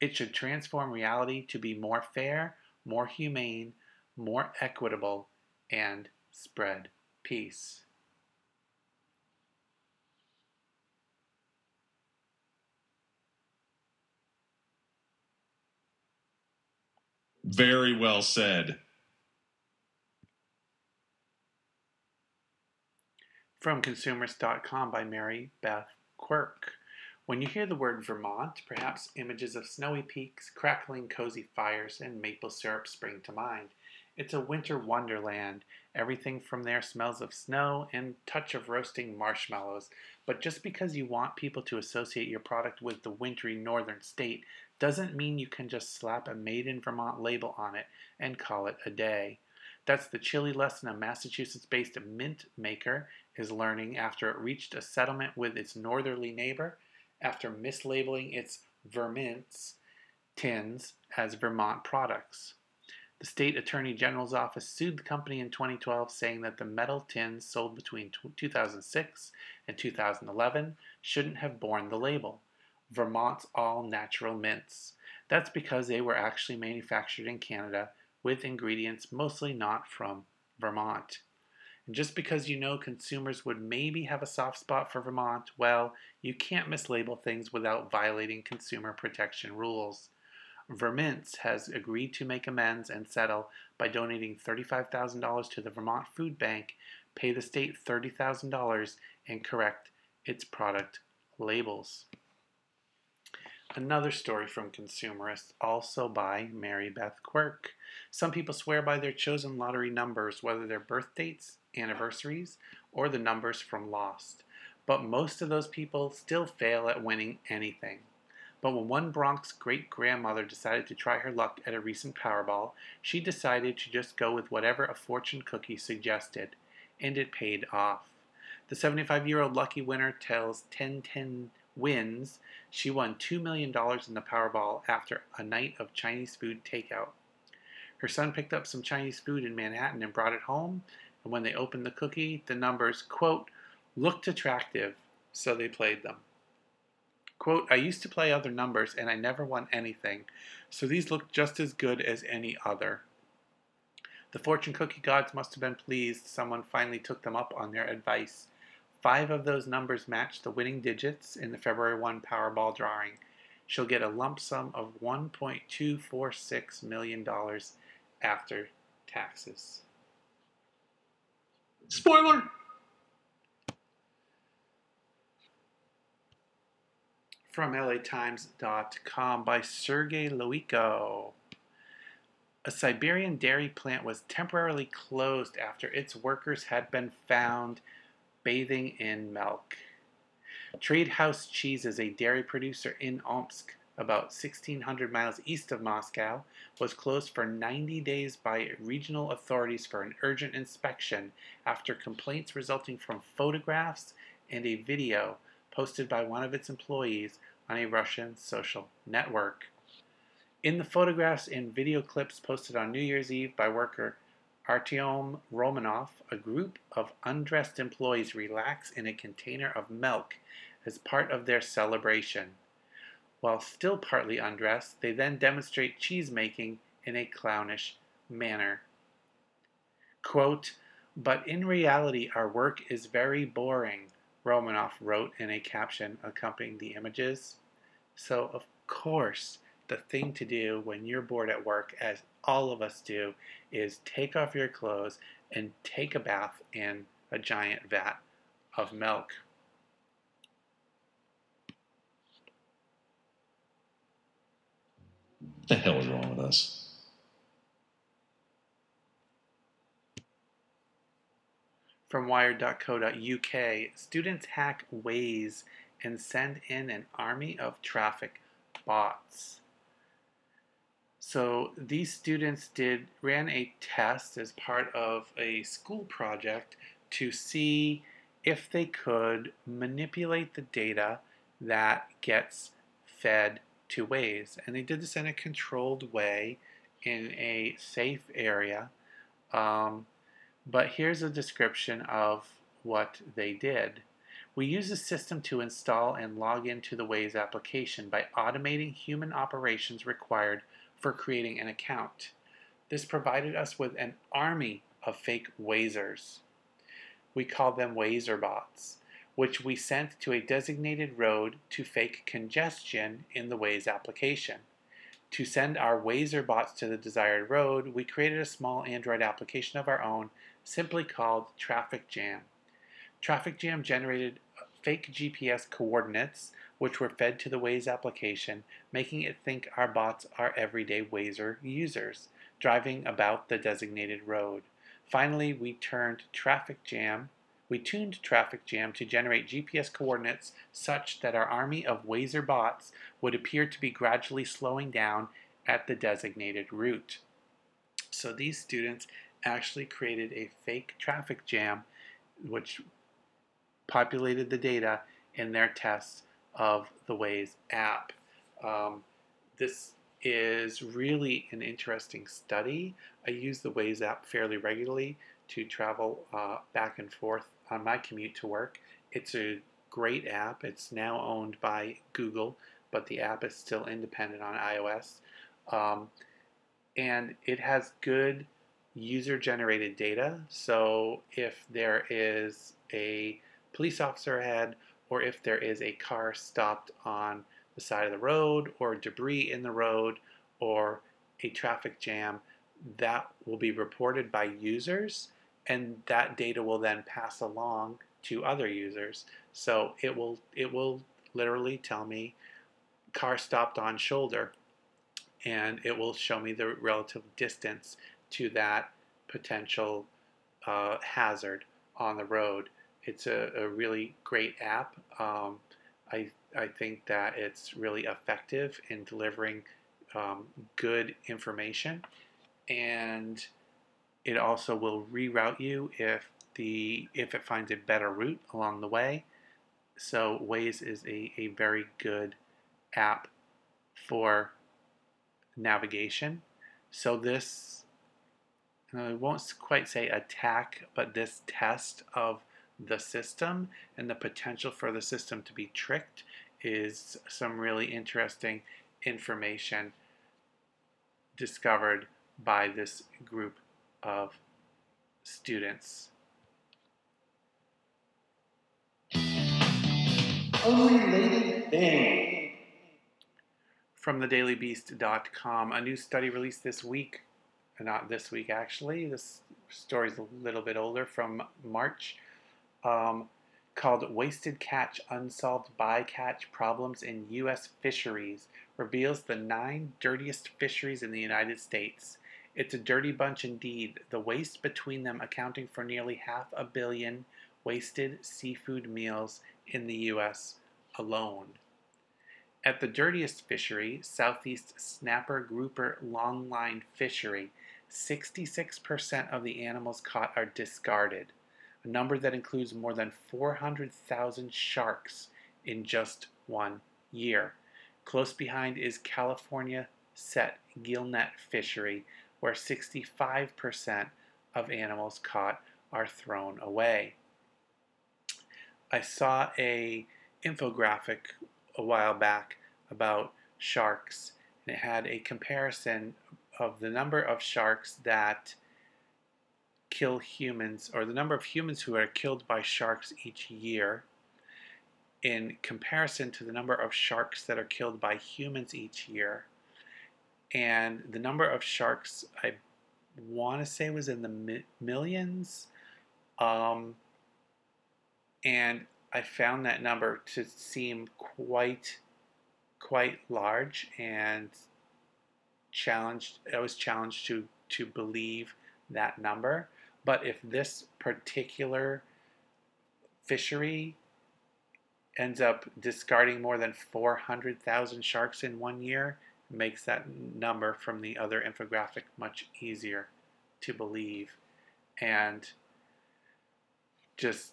It should transform reality to be more fair, more humane, more equitable, and spread peace. Very well said. From consumerist.com by Mary Beth Quirk. When you hear the word Vermont, perhaps images of snowy peaks, crackling cozy fires, and maple syrup spring to mind. It's a winter wonderland. Everything from there smells of snow and touch of roasting marshmallows. But just because you want people to associate your product with the wintry northern state doesn't mean you can just slap a made in Vermont label on it and call it a day. That's the chilly lesson a Massachusetts based mint maker is learning after it reached a settlement with its northerly neighbor after mislabeling its Vermints tins as Vermont products. The state attorney general's office sued the company in 2012, saying that the metal tins sold between 2006 and 2011 shouldn't have borne the label Vermont's all natural mints. That's because they were actually manufactured in Canada with ingredients mostly not from Vermont. And just because you know consumers would maybe have a soft spot for Vermont, well, you can't mislabel things without violating consumer protection rules. Vermints has agreed to make amends and settle by donating $35,000 to the Vermont Food Bank, pay the state $30,000, and correct its product labels. Another story from Consumerist, also by Mary Beth Quirk. Some people swear by their chosen lottery numbers, whether they're birth dates, anniversaries, or the numbers from Lost. But most of those people still fail at winning anything. But when one Bronx great grandmother decided to try her luck at a recent Powerball, she decided to just go with whatever a fortune cookie suggested, and it paid off. The 75 year old lucky winner tells 1010 wins she won $2 million in the Powerball after a night of Chinese food takeout. Her son picked up some Chinese food in Manhattan and brought it home, and when they opened the cookie, the numbers, quote, looked attractive, so they played them. Quote, I used to play other numbers and I never won anything, so these looked just as good as any other. The fortune cookie gods must have been pleased someone finally took them up on their advice Five of those numbers matched the winning digits in the February 1 Powerball drawing. She'll get a lump sum of $1.246 million after taxes. Spoiler! From LATimes.com by Sergey Loiko. A Siberian dairy plant was temporarily closed after its workers had been found bathing in milk. Trade House Cheese is a dairy producer in Omsk, about 1,600 miles east of Moscow, was closed for 90 days by regional authorities for an urgent inspection after complaints resulting from photographs and a video posted by one of its employees on a Russian social network. In the photographs and video clips posted on New Year's Eve by worker Artyom Romanov, a group of undressed employees relax in a container of milk as part of their celebration. While still partly undressed, they then demonstrate cheese making in a clownish manner. Quote, but in reality, our work is very boring, Romanov wrote in a caption accompanying the images. So, of course, the thing to do when you're bored at work, as all of us do, is take off your clothes and take a bath in a giant vat of milk. What the hell is wrong with us? From wired.co.uk, students hack Waze and send in an army of traffic bots. So these students did ran a test as part of a school project to see if they could manipulate the data that gets fed to Waze. And they did this in a controlled way in a safe area. Um, but here's a description of what they did. We use a system to install and log into the Waze application by automating human operations required for creating an account. This provided us with an army of fake Wazers. We call them Wazer bots, which we sent to a designated road to fake congestion in the Waze application. To send our Wazer bots to the desired road, we created a small Android application of our own, simply called Traffic Jam. Traffic Jam generated fake GPS coordinates which were fed to the Waze application, making it think our bots are everyday Wazer users, driving about the designated road. Finally, we turned traffic jam. We tuned traffic jam to generate GPS coordinates such that our army of Wazer bots would appear to be gradually slowing down at the designated route. So these students actually created a fake traffic jam, which populated the data in their tests of the Waze app. Um, this is really an interesting study. I use the Waze app fairly regularly to travel uh, back and forth on my commute to work. It's a great app. It's now owned by Google, but the app is still independent on iOS. Um, and it has good user generated data. So if there is a police officer ahead, or if there is a car stopped on the side of the road, or debris in the road, or a traffic jam, that will be reported by users, and that data will then pass along to other users. So it will it will literally tell me car stopped on shoulder, and it will show me the relative distance to that potential uh, hazard on the road. It's a, a really great app. Um, I, I think that it's really effective in delivering um, good information and it also will reroute you if the if it finds a better route along the way. So Waze is a, a very good app for navigation. So this I won't quite say attack, but this test of the system and the potential for the system to be tricked is some really interesting information discovered by this group of students. Unrelated thing. From thedailybeast.com, a new study released this week, not this week actually, this story's a little bit older, from March, um, called Wasted Catch Unsolved Bycatch Problems in U.S. Fisheries, reveals the nine dirtiest fisheries in the United States. It's a dirty bunch indeed, the waste between them accounting for nearly half a billion wasted seafood meals in the U.S. alone. At the dirtiest fishery, Southeast Snapper Grouper Longline Fishery, 66% of the animals caught are discarded, a number that includes more than 400,000 sharks in just one year. Close behind is California Set Gillnet Fishery, where 65% of animals caught are thrown away. I saw a infographic a while back about sharks and it had a comparison of the number of sharks that kill humans or the number of humans who are killed by sharks each year in comparison to the number of sharks that are killed by humans each year and the number of sharks I want to say was in the mi- millions. Um, and I found that number to seem quite, quite large, and challenged. I was challenged to to believe that number. But if this particular fishery ends up discarding more than 400,000 sharks in one year, makes that number from the other infographic much easier to believe and just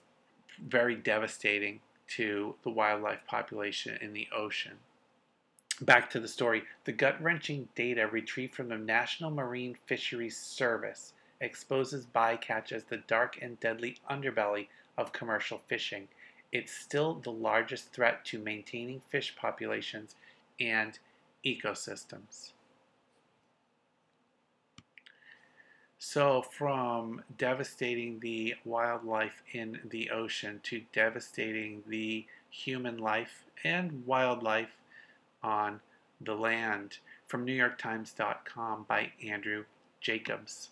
very devastating to the wildlife population in the ocean. Back to the story. The gut wrenching data retrieved from the National Marine Fisheries Service exposes bycatch as the dark and deadly underbelly of commercial fishing. It's still the largest threat to maintaining fish populations and ecosystems. So, from devastating the wildlife in the ocean to devastating the human life and wildlife on the land, from NewYorkTimes.com by Andrew Jacobs.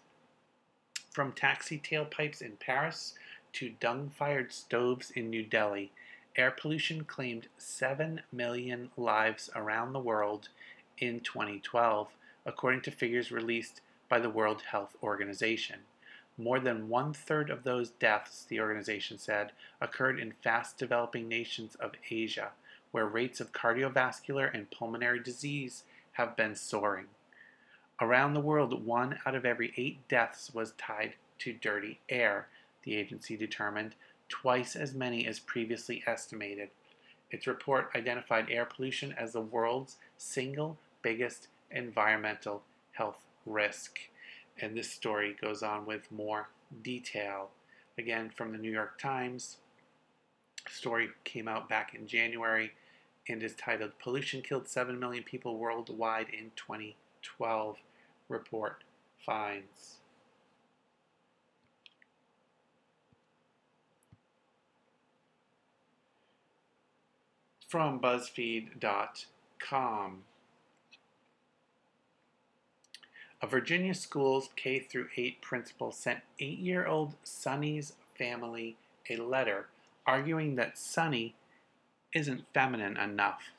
From taxi tailpipes in Paris to dung fired stoves in New Delhi, air pollution claimed 7 million lives around the world in 2012, according to figures released by the World Health Organization. More than one third of those deaths, the organization said, occurred in fast developing nations of Asia, where rates of cardiovascular and pulmonary disease have been soaring. Around the world, one out of every eight deaths was tied to dirty air, the agency determined, twice as many as previously estimated. Its report identified air pollution as the world's single biggest environmental health risk. And this story goes on with more detail. Again, from the New York Times. Story came out back in January and is titled Pollution Killed 7 Million People Worldwide in 2012. Report finds. From BuzzFeed.com. A Virginia school's K through 8 principal sent 8-year-old Sonny's family a letter arguing that Sonny isn't feminine enough.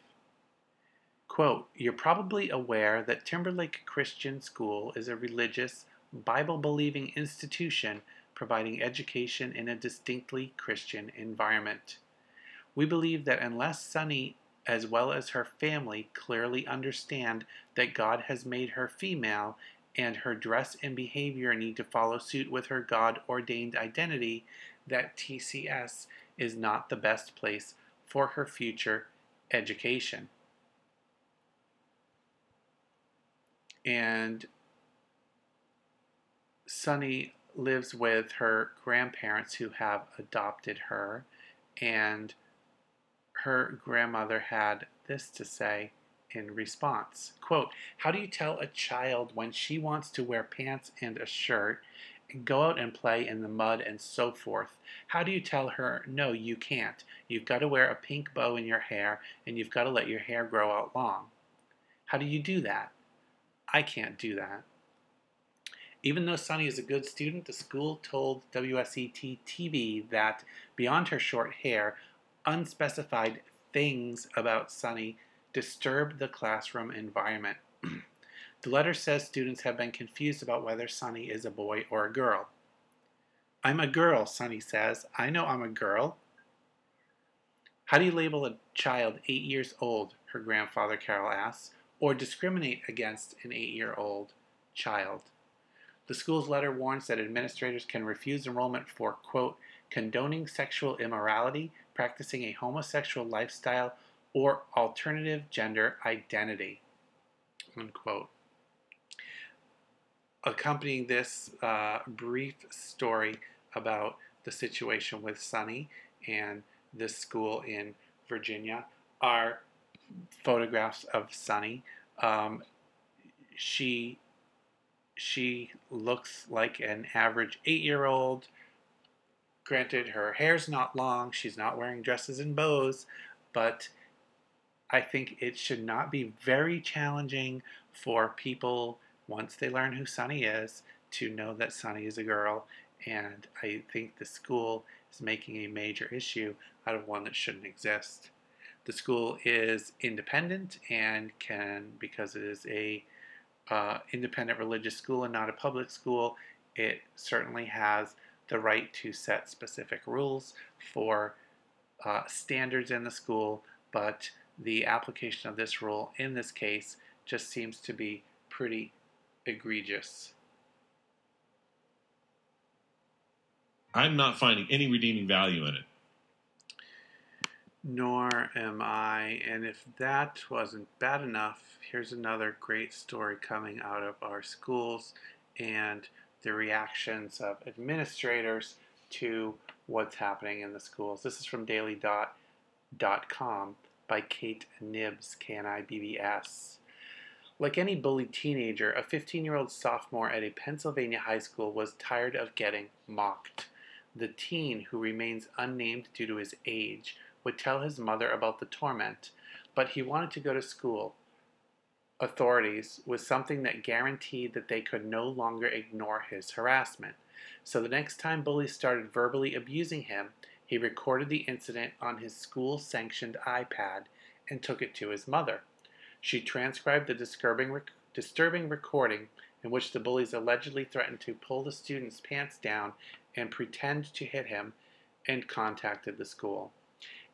Quote, You're probably aware that Timberlake Christian School is a religious, Bible believing institution providing education in a distinctly Christian environment. We believe that unless Sonny, as well as her family, clearly understand that God has made her female and her dress and behavior need to follow suit with her God ordained identity, that TCS is not the best place for her future education. And Sonny lives with her grandparents who have adopted her, and her grandmother had this to say in response. Quote how do you tell a child when she wants to wear pants and a shirt and go out and play in the mud and so forth? How do you tell her no you can't. You've got to wear a pink bow in your hair and you've got to let your hair grow out long how do you do that? I can't do that. Even though Sonny is a good student, the school told WSET TV that beyond her short hair, unspecified things about Sonny disturbed the classroom environment. the letter says students have been confused about whether Sonny is a boy or a girl. I'm a girl, Sonny says. I know I'm a girl. How do you label a child eight years old? Her grandfather Carol asks, or discriminate against an eight year old child? The school's letter warns that administrators can refuse enrollment for, quote, condoning sexual immorality, practicing a homosexual lifestyle, or alternative gender identity, unquote. Accompanying this uh, brief story about the situation with Sonny and this school in Virginia are photographs of Sonny. Um, she she looks like an average eight-year-old. Granted, her hair's not long. She's not wearing dresses and bows, but I think it should not be very challenging for people once they learn who Sonny is to know that Sonny is a girl. And I think the school is making a major issue out of one that shouldn't exist. The school is independent and can, because it is a uh, independent religious school and not a public school, it certainly has the right to set specific rules for uh, standards in the school, but the application of this rule in this case just seems to be pretty egregious. I'm not finding any redeeming value in it. Nor am I. And if that wasn't bad enough, here's another great story coming out of our schools and the reactions of administrators to what's happening in the schools. This is from daily.com by Kate Knibbs, K N I B B S. Like any bullied teenager, a 15 year old sophomore at a Pennsylvania high school was tired of getting mocked. The teen, who remains unnamed due to his age, would tell his mother about the torment, but he wanted to go to school. Authorities was something that guaranteed that they could no longer ignore his harassment. So the next time bullies started verbally abusing him, he recorded the incident on his school sanctioned iPad and took it to his mother. She transcribed the disturbing, rec- disturbing recording in which the bullies allegedly threatened to pull the student's pants down and pretend to hit him and contacted the school.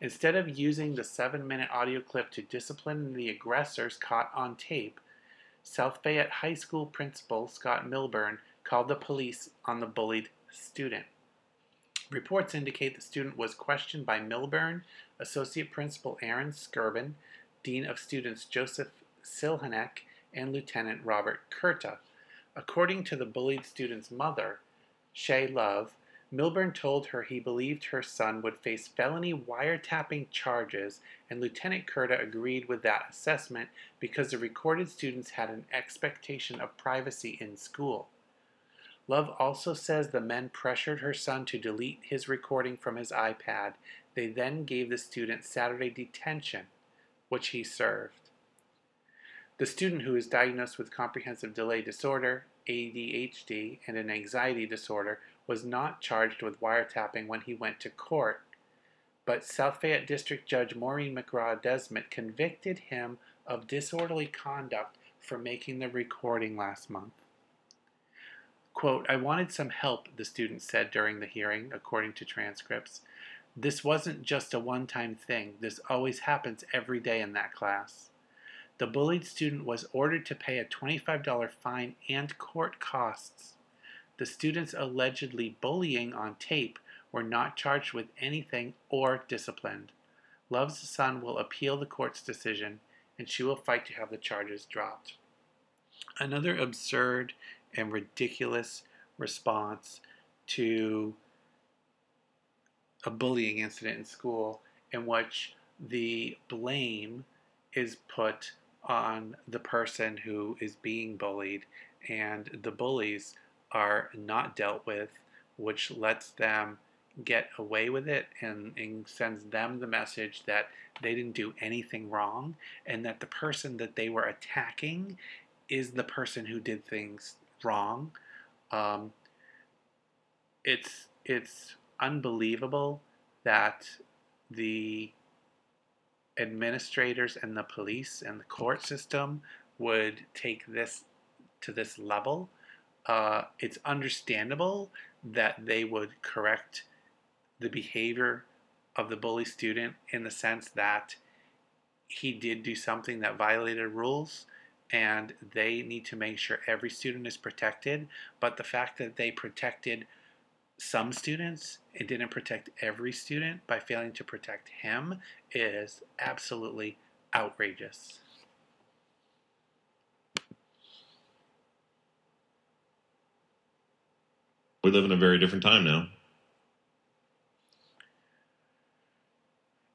Instead of using the seven minute audio clip to discipline the aggressors caught on tape, South Fayette High School principal Scott Milburn called the police on the bullied student. Reports indicate the student was questioned by Milburn, Associate Principal Aaron Skirvin, Dean of Students Joseph Silhanek, and Lieutenant Robert Kurta. According to the bullied student's mother, Shay Love, Milburn told her he believed her son would face felony wiretapping charges, and Lieutenant Kurta agreed with that assessment because the recorded students had an expectation of privacy in school. Love also says the men pressured her son to delete his recording from his iPad. They then gave the student Saturday detention, which he served. The student who is diagnosed with comprehensive delay disorder, ADHD, and an anxiety disorder was not charged with wiretapping when he went to court, but South Fayette District Judge Maureen McGraw Desmet convicted him of disorderly conduct for making the recording last month. Quote, I wanted some help, the student said during the hearing, according to transcripts. This wasn't just a one time thing. This always happens every day in that class. The bullied student was ordered to pay a $25 fine and court costs. The students allegedly bullying on tape were not charged with anything or disciplined. Love's son will appeal the court's decision and she will fight to have the charges dropped. Another absurd and ridiculous response to a bullying incident in school in which the blame is put on the person who is being bullied and the bullies are not dealt with, which lets them get away with it and, and, sends them the message that they didn't do anything wrong and that the person that they were attacking is the person who did things wrong. Um, it's it's unbelievable that the administrators and the police and the court system would take this to this level. Uh, it's understandable that they would correct the behavior of the bully student in the sense that he did do something that violated rules and they need to make sure every student is protected. But the fact that they protected some students and didn't protect every student by failing to protect him is absolutely outrageous. We live in a very different time now.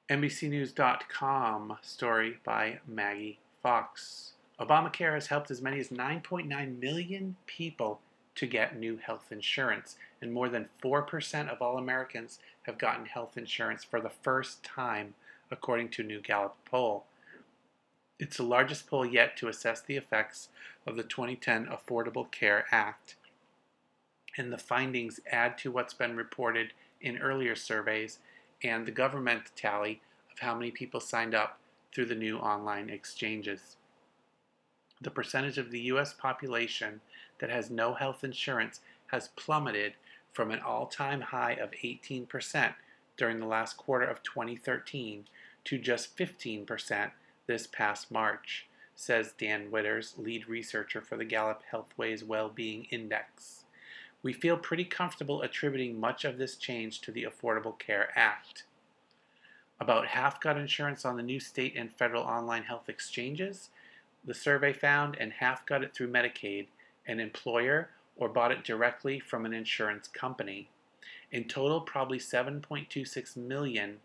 NBCNews.com story by Maggie Fox. Obamacare has helped as many as 9.9 million people to get new health insurance, and more than 4% of all Americans have gotten health insurance for the first time, according to a new Gallup poll. It's the largest poll yet to assess the effects of the 2010 Affordable Care Act. And the findings add to what's been reported in earlier surveys and the government tally of how many people signed up through the new online exchanges the percentage of the U.S. population that has no health insurance has plummeted from an all time high of 18% during the last quarter of 2013 to just 15% this past March, says Dan Witters, lead researcher for the Gallup Healthways Wellbeing Index. We feel pretty comfortable attributing much of this change to the Affordable Care Act. About half got insurance on the new state and federal online health exchanges, the survey found, and half got it through Medicaid, an employer, or bought it directly from an insurance company. In total, probably 7.26 million,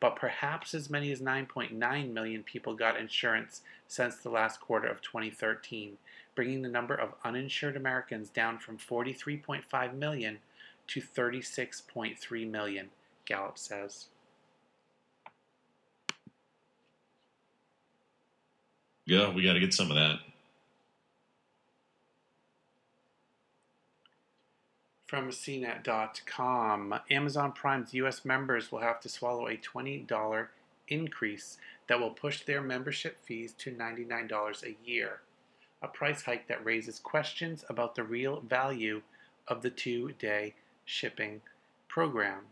but perhaps as many as 9.9 million people got insurance since the last quarter of 2013, bringing the number of uninsured Americans down from 43.5 million to 36.3 million, Gallup says. Yeah, we got to get some of that. From CNET.com, Amazon Prime's U.S. members will have to swallow a $20 increase that will push their membership fees to $99 a year, a price hike that raises questions about the real value of the two day shipping program.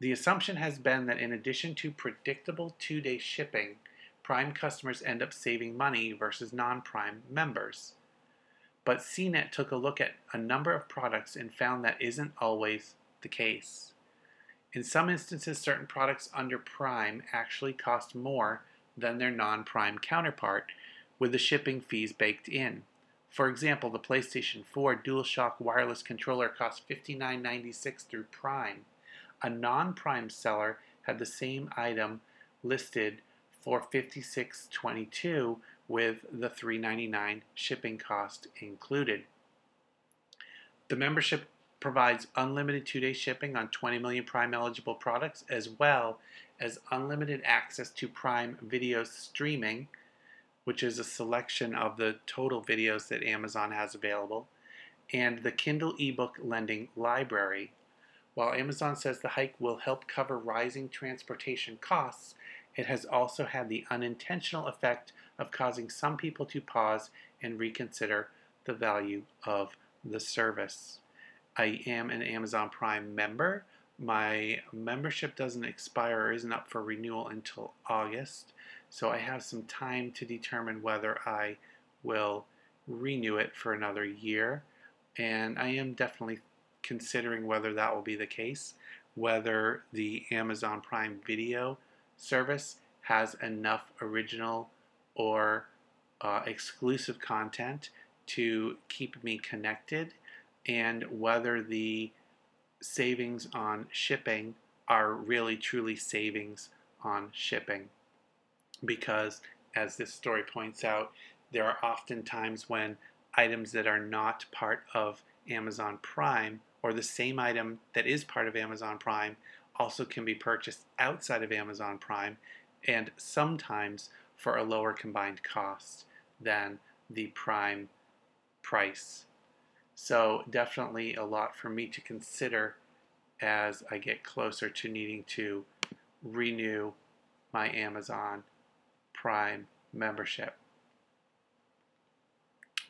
The assumption has been that in addition to predictable two day shipping, Prime customers end up saving money versus non Prime members. But CNET took a look at a number of products and found that isn't always the case. In some instances, certain products under Prime actually cost more than their non Prime counterpart, with the shipping fees baked in. For example, the PlayStation 4 DualShock wireless controller cost $59.96 through Prime. A non Prime seller had the same item listed for $56.22 with the $3.99 shipping cost included. The membership provides unlimited two day shipping on 20 million Prime eligible products, as well as unlimited access to Prime video streaming, which is a selection of the total videos that Amazon has available, and the Kindle ebook lending library. While Amazon says the hike will help cover rising transportation costs, it has also had the unintentional effect of causing some people to pause and reconsider the value of the service. I am an Amazon Prime member. My membership doesn't expire or isn't up for renewal until August, so I have some time to determine whether I will renew it for another year. And I am definitely considering whether that will be the case, whether the Amazon Prime Video service has enough original or uh, exclusive content to keep me connected and whether the savings on shipping are really truly savings on shipping. Because, as this story points out, there are often times when items that are not part of Amazon Prime or the same item that is part of Amazon Prime also can be purchased outside of Amazon Prime and sometimes for a lower combined cost than the Prime price. So, definitely a lot for me to consider as I get closer to needing to renew my Amazon Prime membership.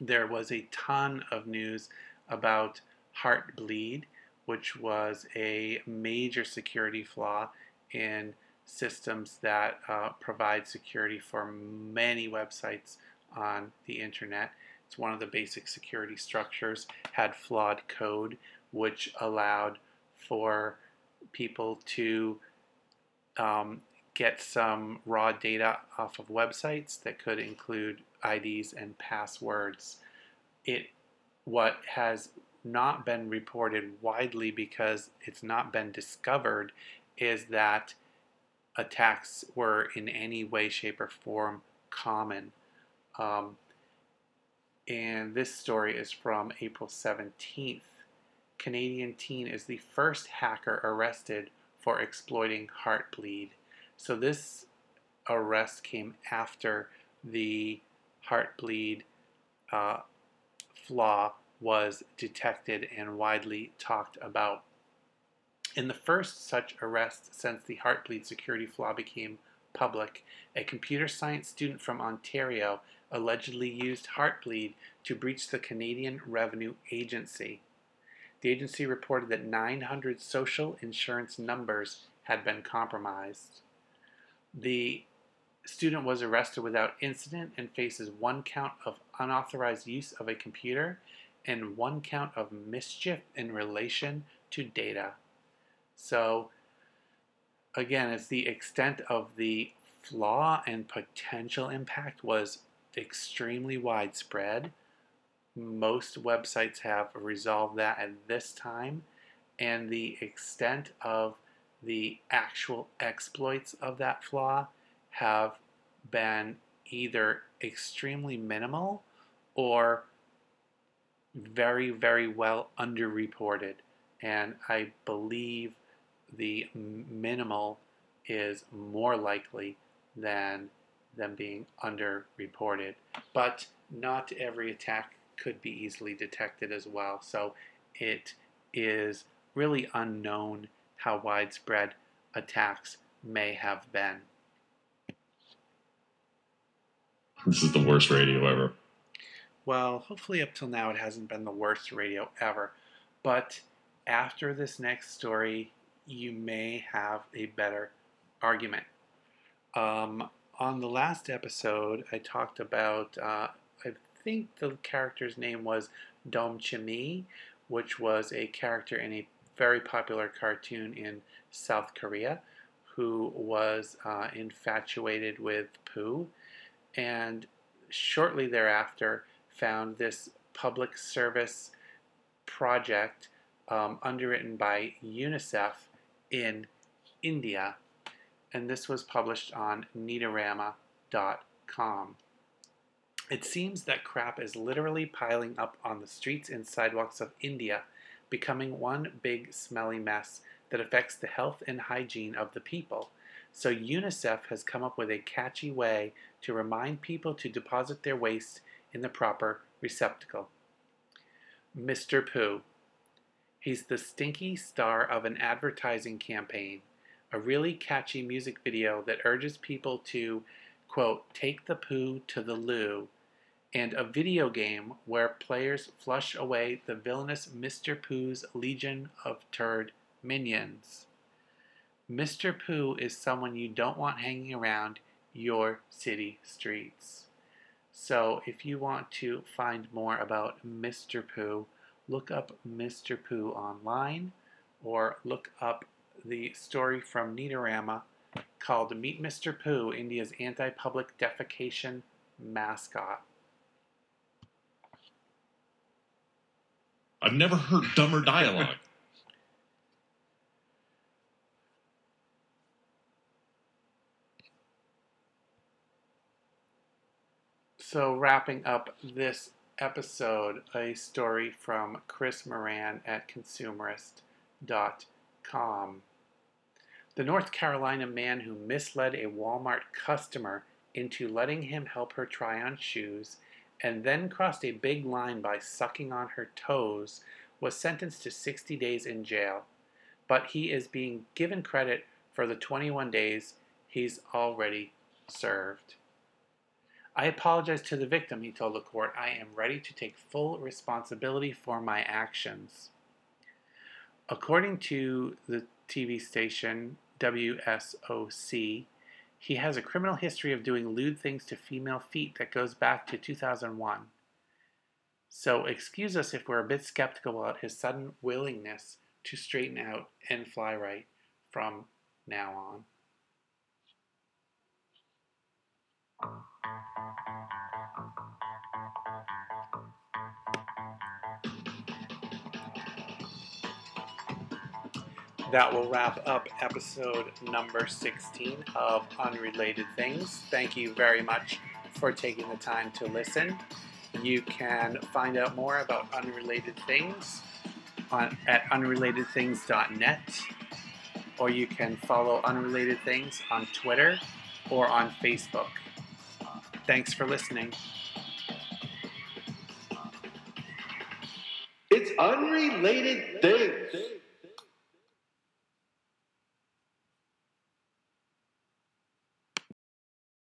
There was a ton of news about Heartbleed, which was a major security flaw in systems that uh, provide security for many websites on the internet. It's one of the basic security structures, had flawed code, which allowed for people to um, get some raw data off of websites that could include IDs and passwords. It what has not been reported widely because it's not been discovered is that attacks were in any way, shape, or form common. Um, and this story is from April 17th. Canadian teen is the first hacker arrested for exploiting Heartbleed. So this arrest came after the Heartbleed uh, flaw was detected and widely talked about. In the first such arrest since the Heartbleed security flaw became public, a computer science student from Ontario allegedly used Heartbleed to breach the Canadian Revenue Agency. The agency reported that 900 social insurance numbers had been compromised. The student was arrested without incident and faces one count of unauthorized use of a computer and one count of mischief in relation to data. So, again, it's the extent of the flaw and potential impact was extremely widespread. Most websites have resolved that at this time, and the extent of the actual exploits of that flaw have been either extremely minimal or very, very well underreported. And I believe the minimal is more likely than them being underreported. But not every attack could be easily detected as well. So it is really unknown how widespread attacks may have been. This is the worst radio ever. Well, hopefully, up till now, it hasn't been the worst radio ever. But after this next story, you may have a better argument. Um, On the last episode, I talked about, uh, I think the character's name was Dom Chimi, which was a character in a very popular cartoon in South Korea who was uh, infatuated with Pooh and shortly thereafter found this public service project um, underwritten by UNICEF in India, and this was published on Neatorama.com. It seems that crap is literally piling up on the streets and sidewalks of India, becoming one big smelly mess that affects the health and hygiene of the people. So UNICEF has come up with a catchy way to remind people to deposit their waste in the proper receptacle. Mr. Poo. He's the stinky star of an advertising campaign, a really catchy music video that urges people to, quote, take the poo to the loo, and a video game where players flush away the villainous Mr. Poo's legion of turd minions. Mr. Poo is someone you don't want hanging around your city streets. So if you want to find more about Mr. Poo, look up Mr. Poo online or look up the story from Neatorama called Meet Mr. Poo, India's anti public defecation mascot. I've never heard dumber dialogue. So, wrapping up this episode, a story from Chris Morran at consumerist.com. The North Carolina man who misled a Walmart customer into letting him help her try on shoes and then crossed a big line by sucking on her toes was sentenced to 60 days in jail. But he is being given credit for the 21 days he's already served. I apologize to the victim, he told the court. I am ready to take full responsibility for my actions. According to the TV station WSOC, he has a criminal history of doing lewd things to female feet that goes back to 2001. So, excuse us if we're a bit skeptical about his sudden willingness to straighten out and fly right from now on. That will wrap up episode number 16 of Unrelated Things. Thank you very much for taking the time to listen. You can find out more about Unrelated Things on, at unrelatedthings.net, or you can follow Unrelated Things on Twitter or on Facebook. Thanks for listening. It's unrelated things.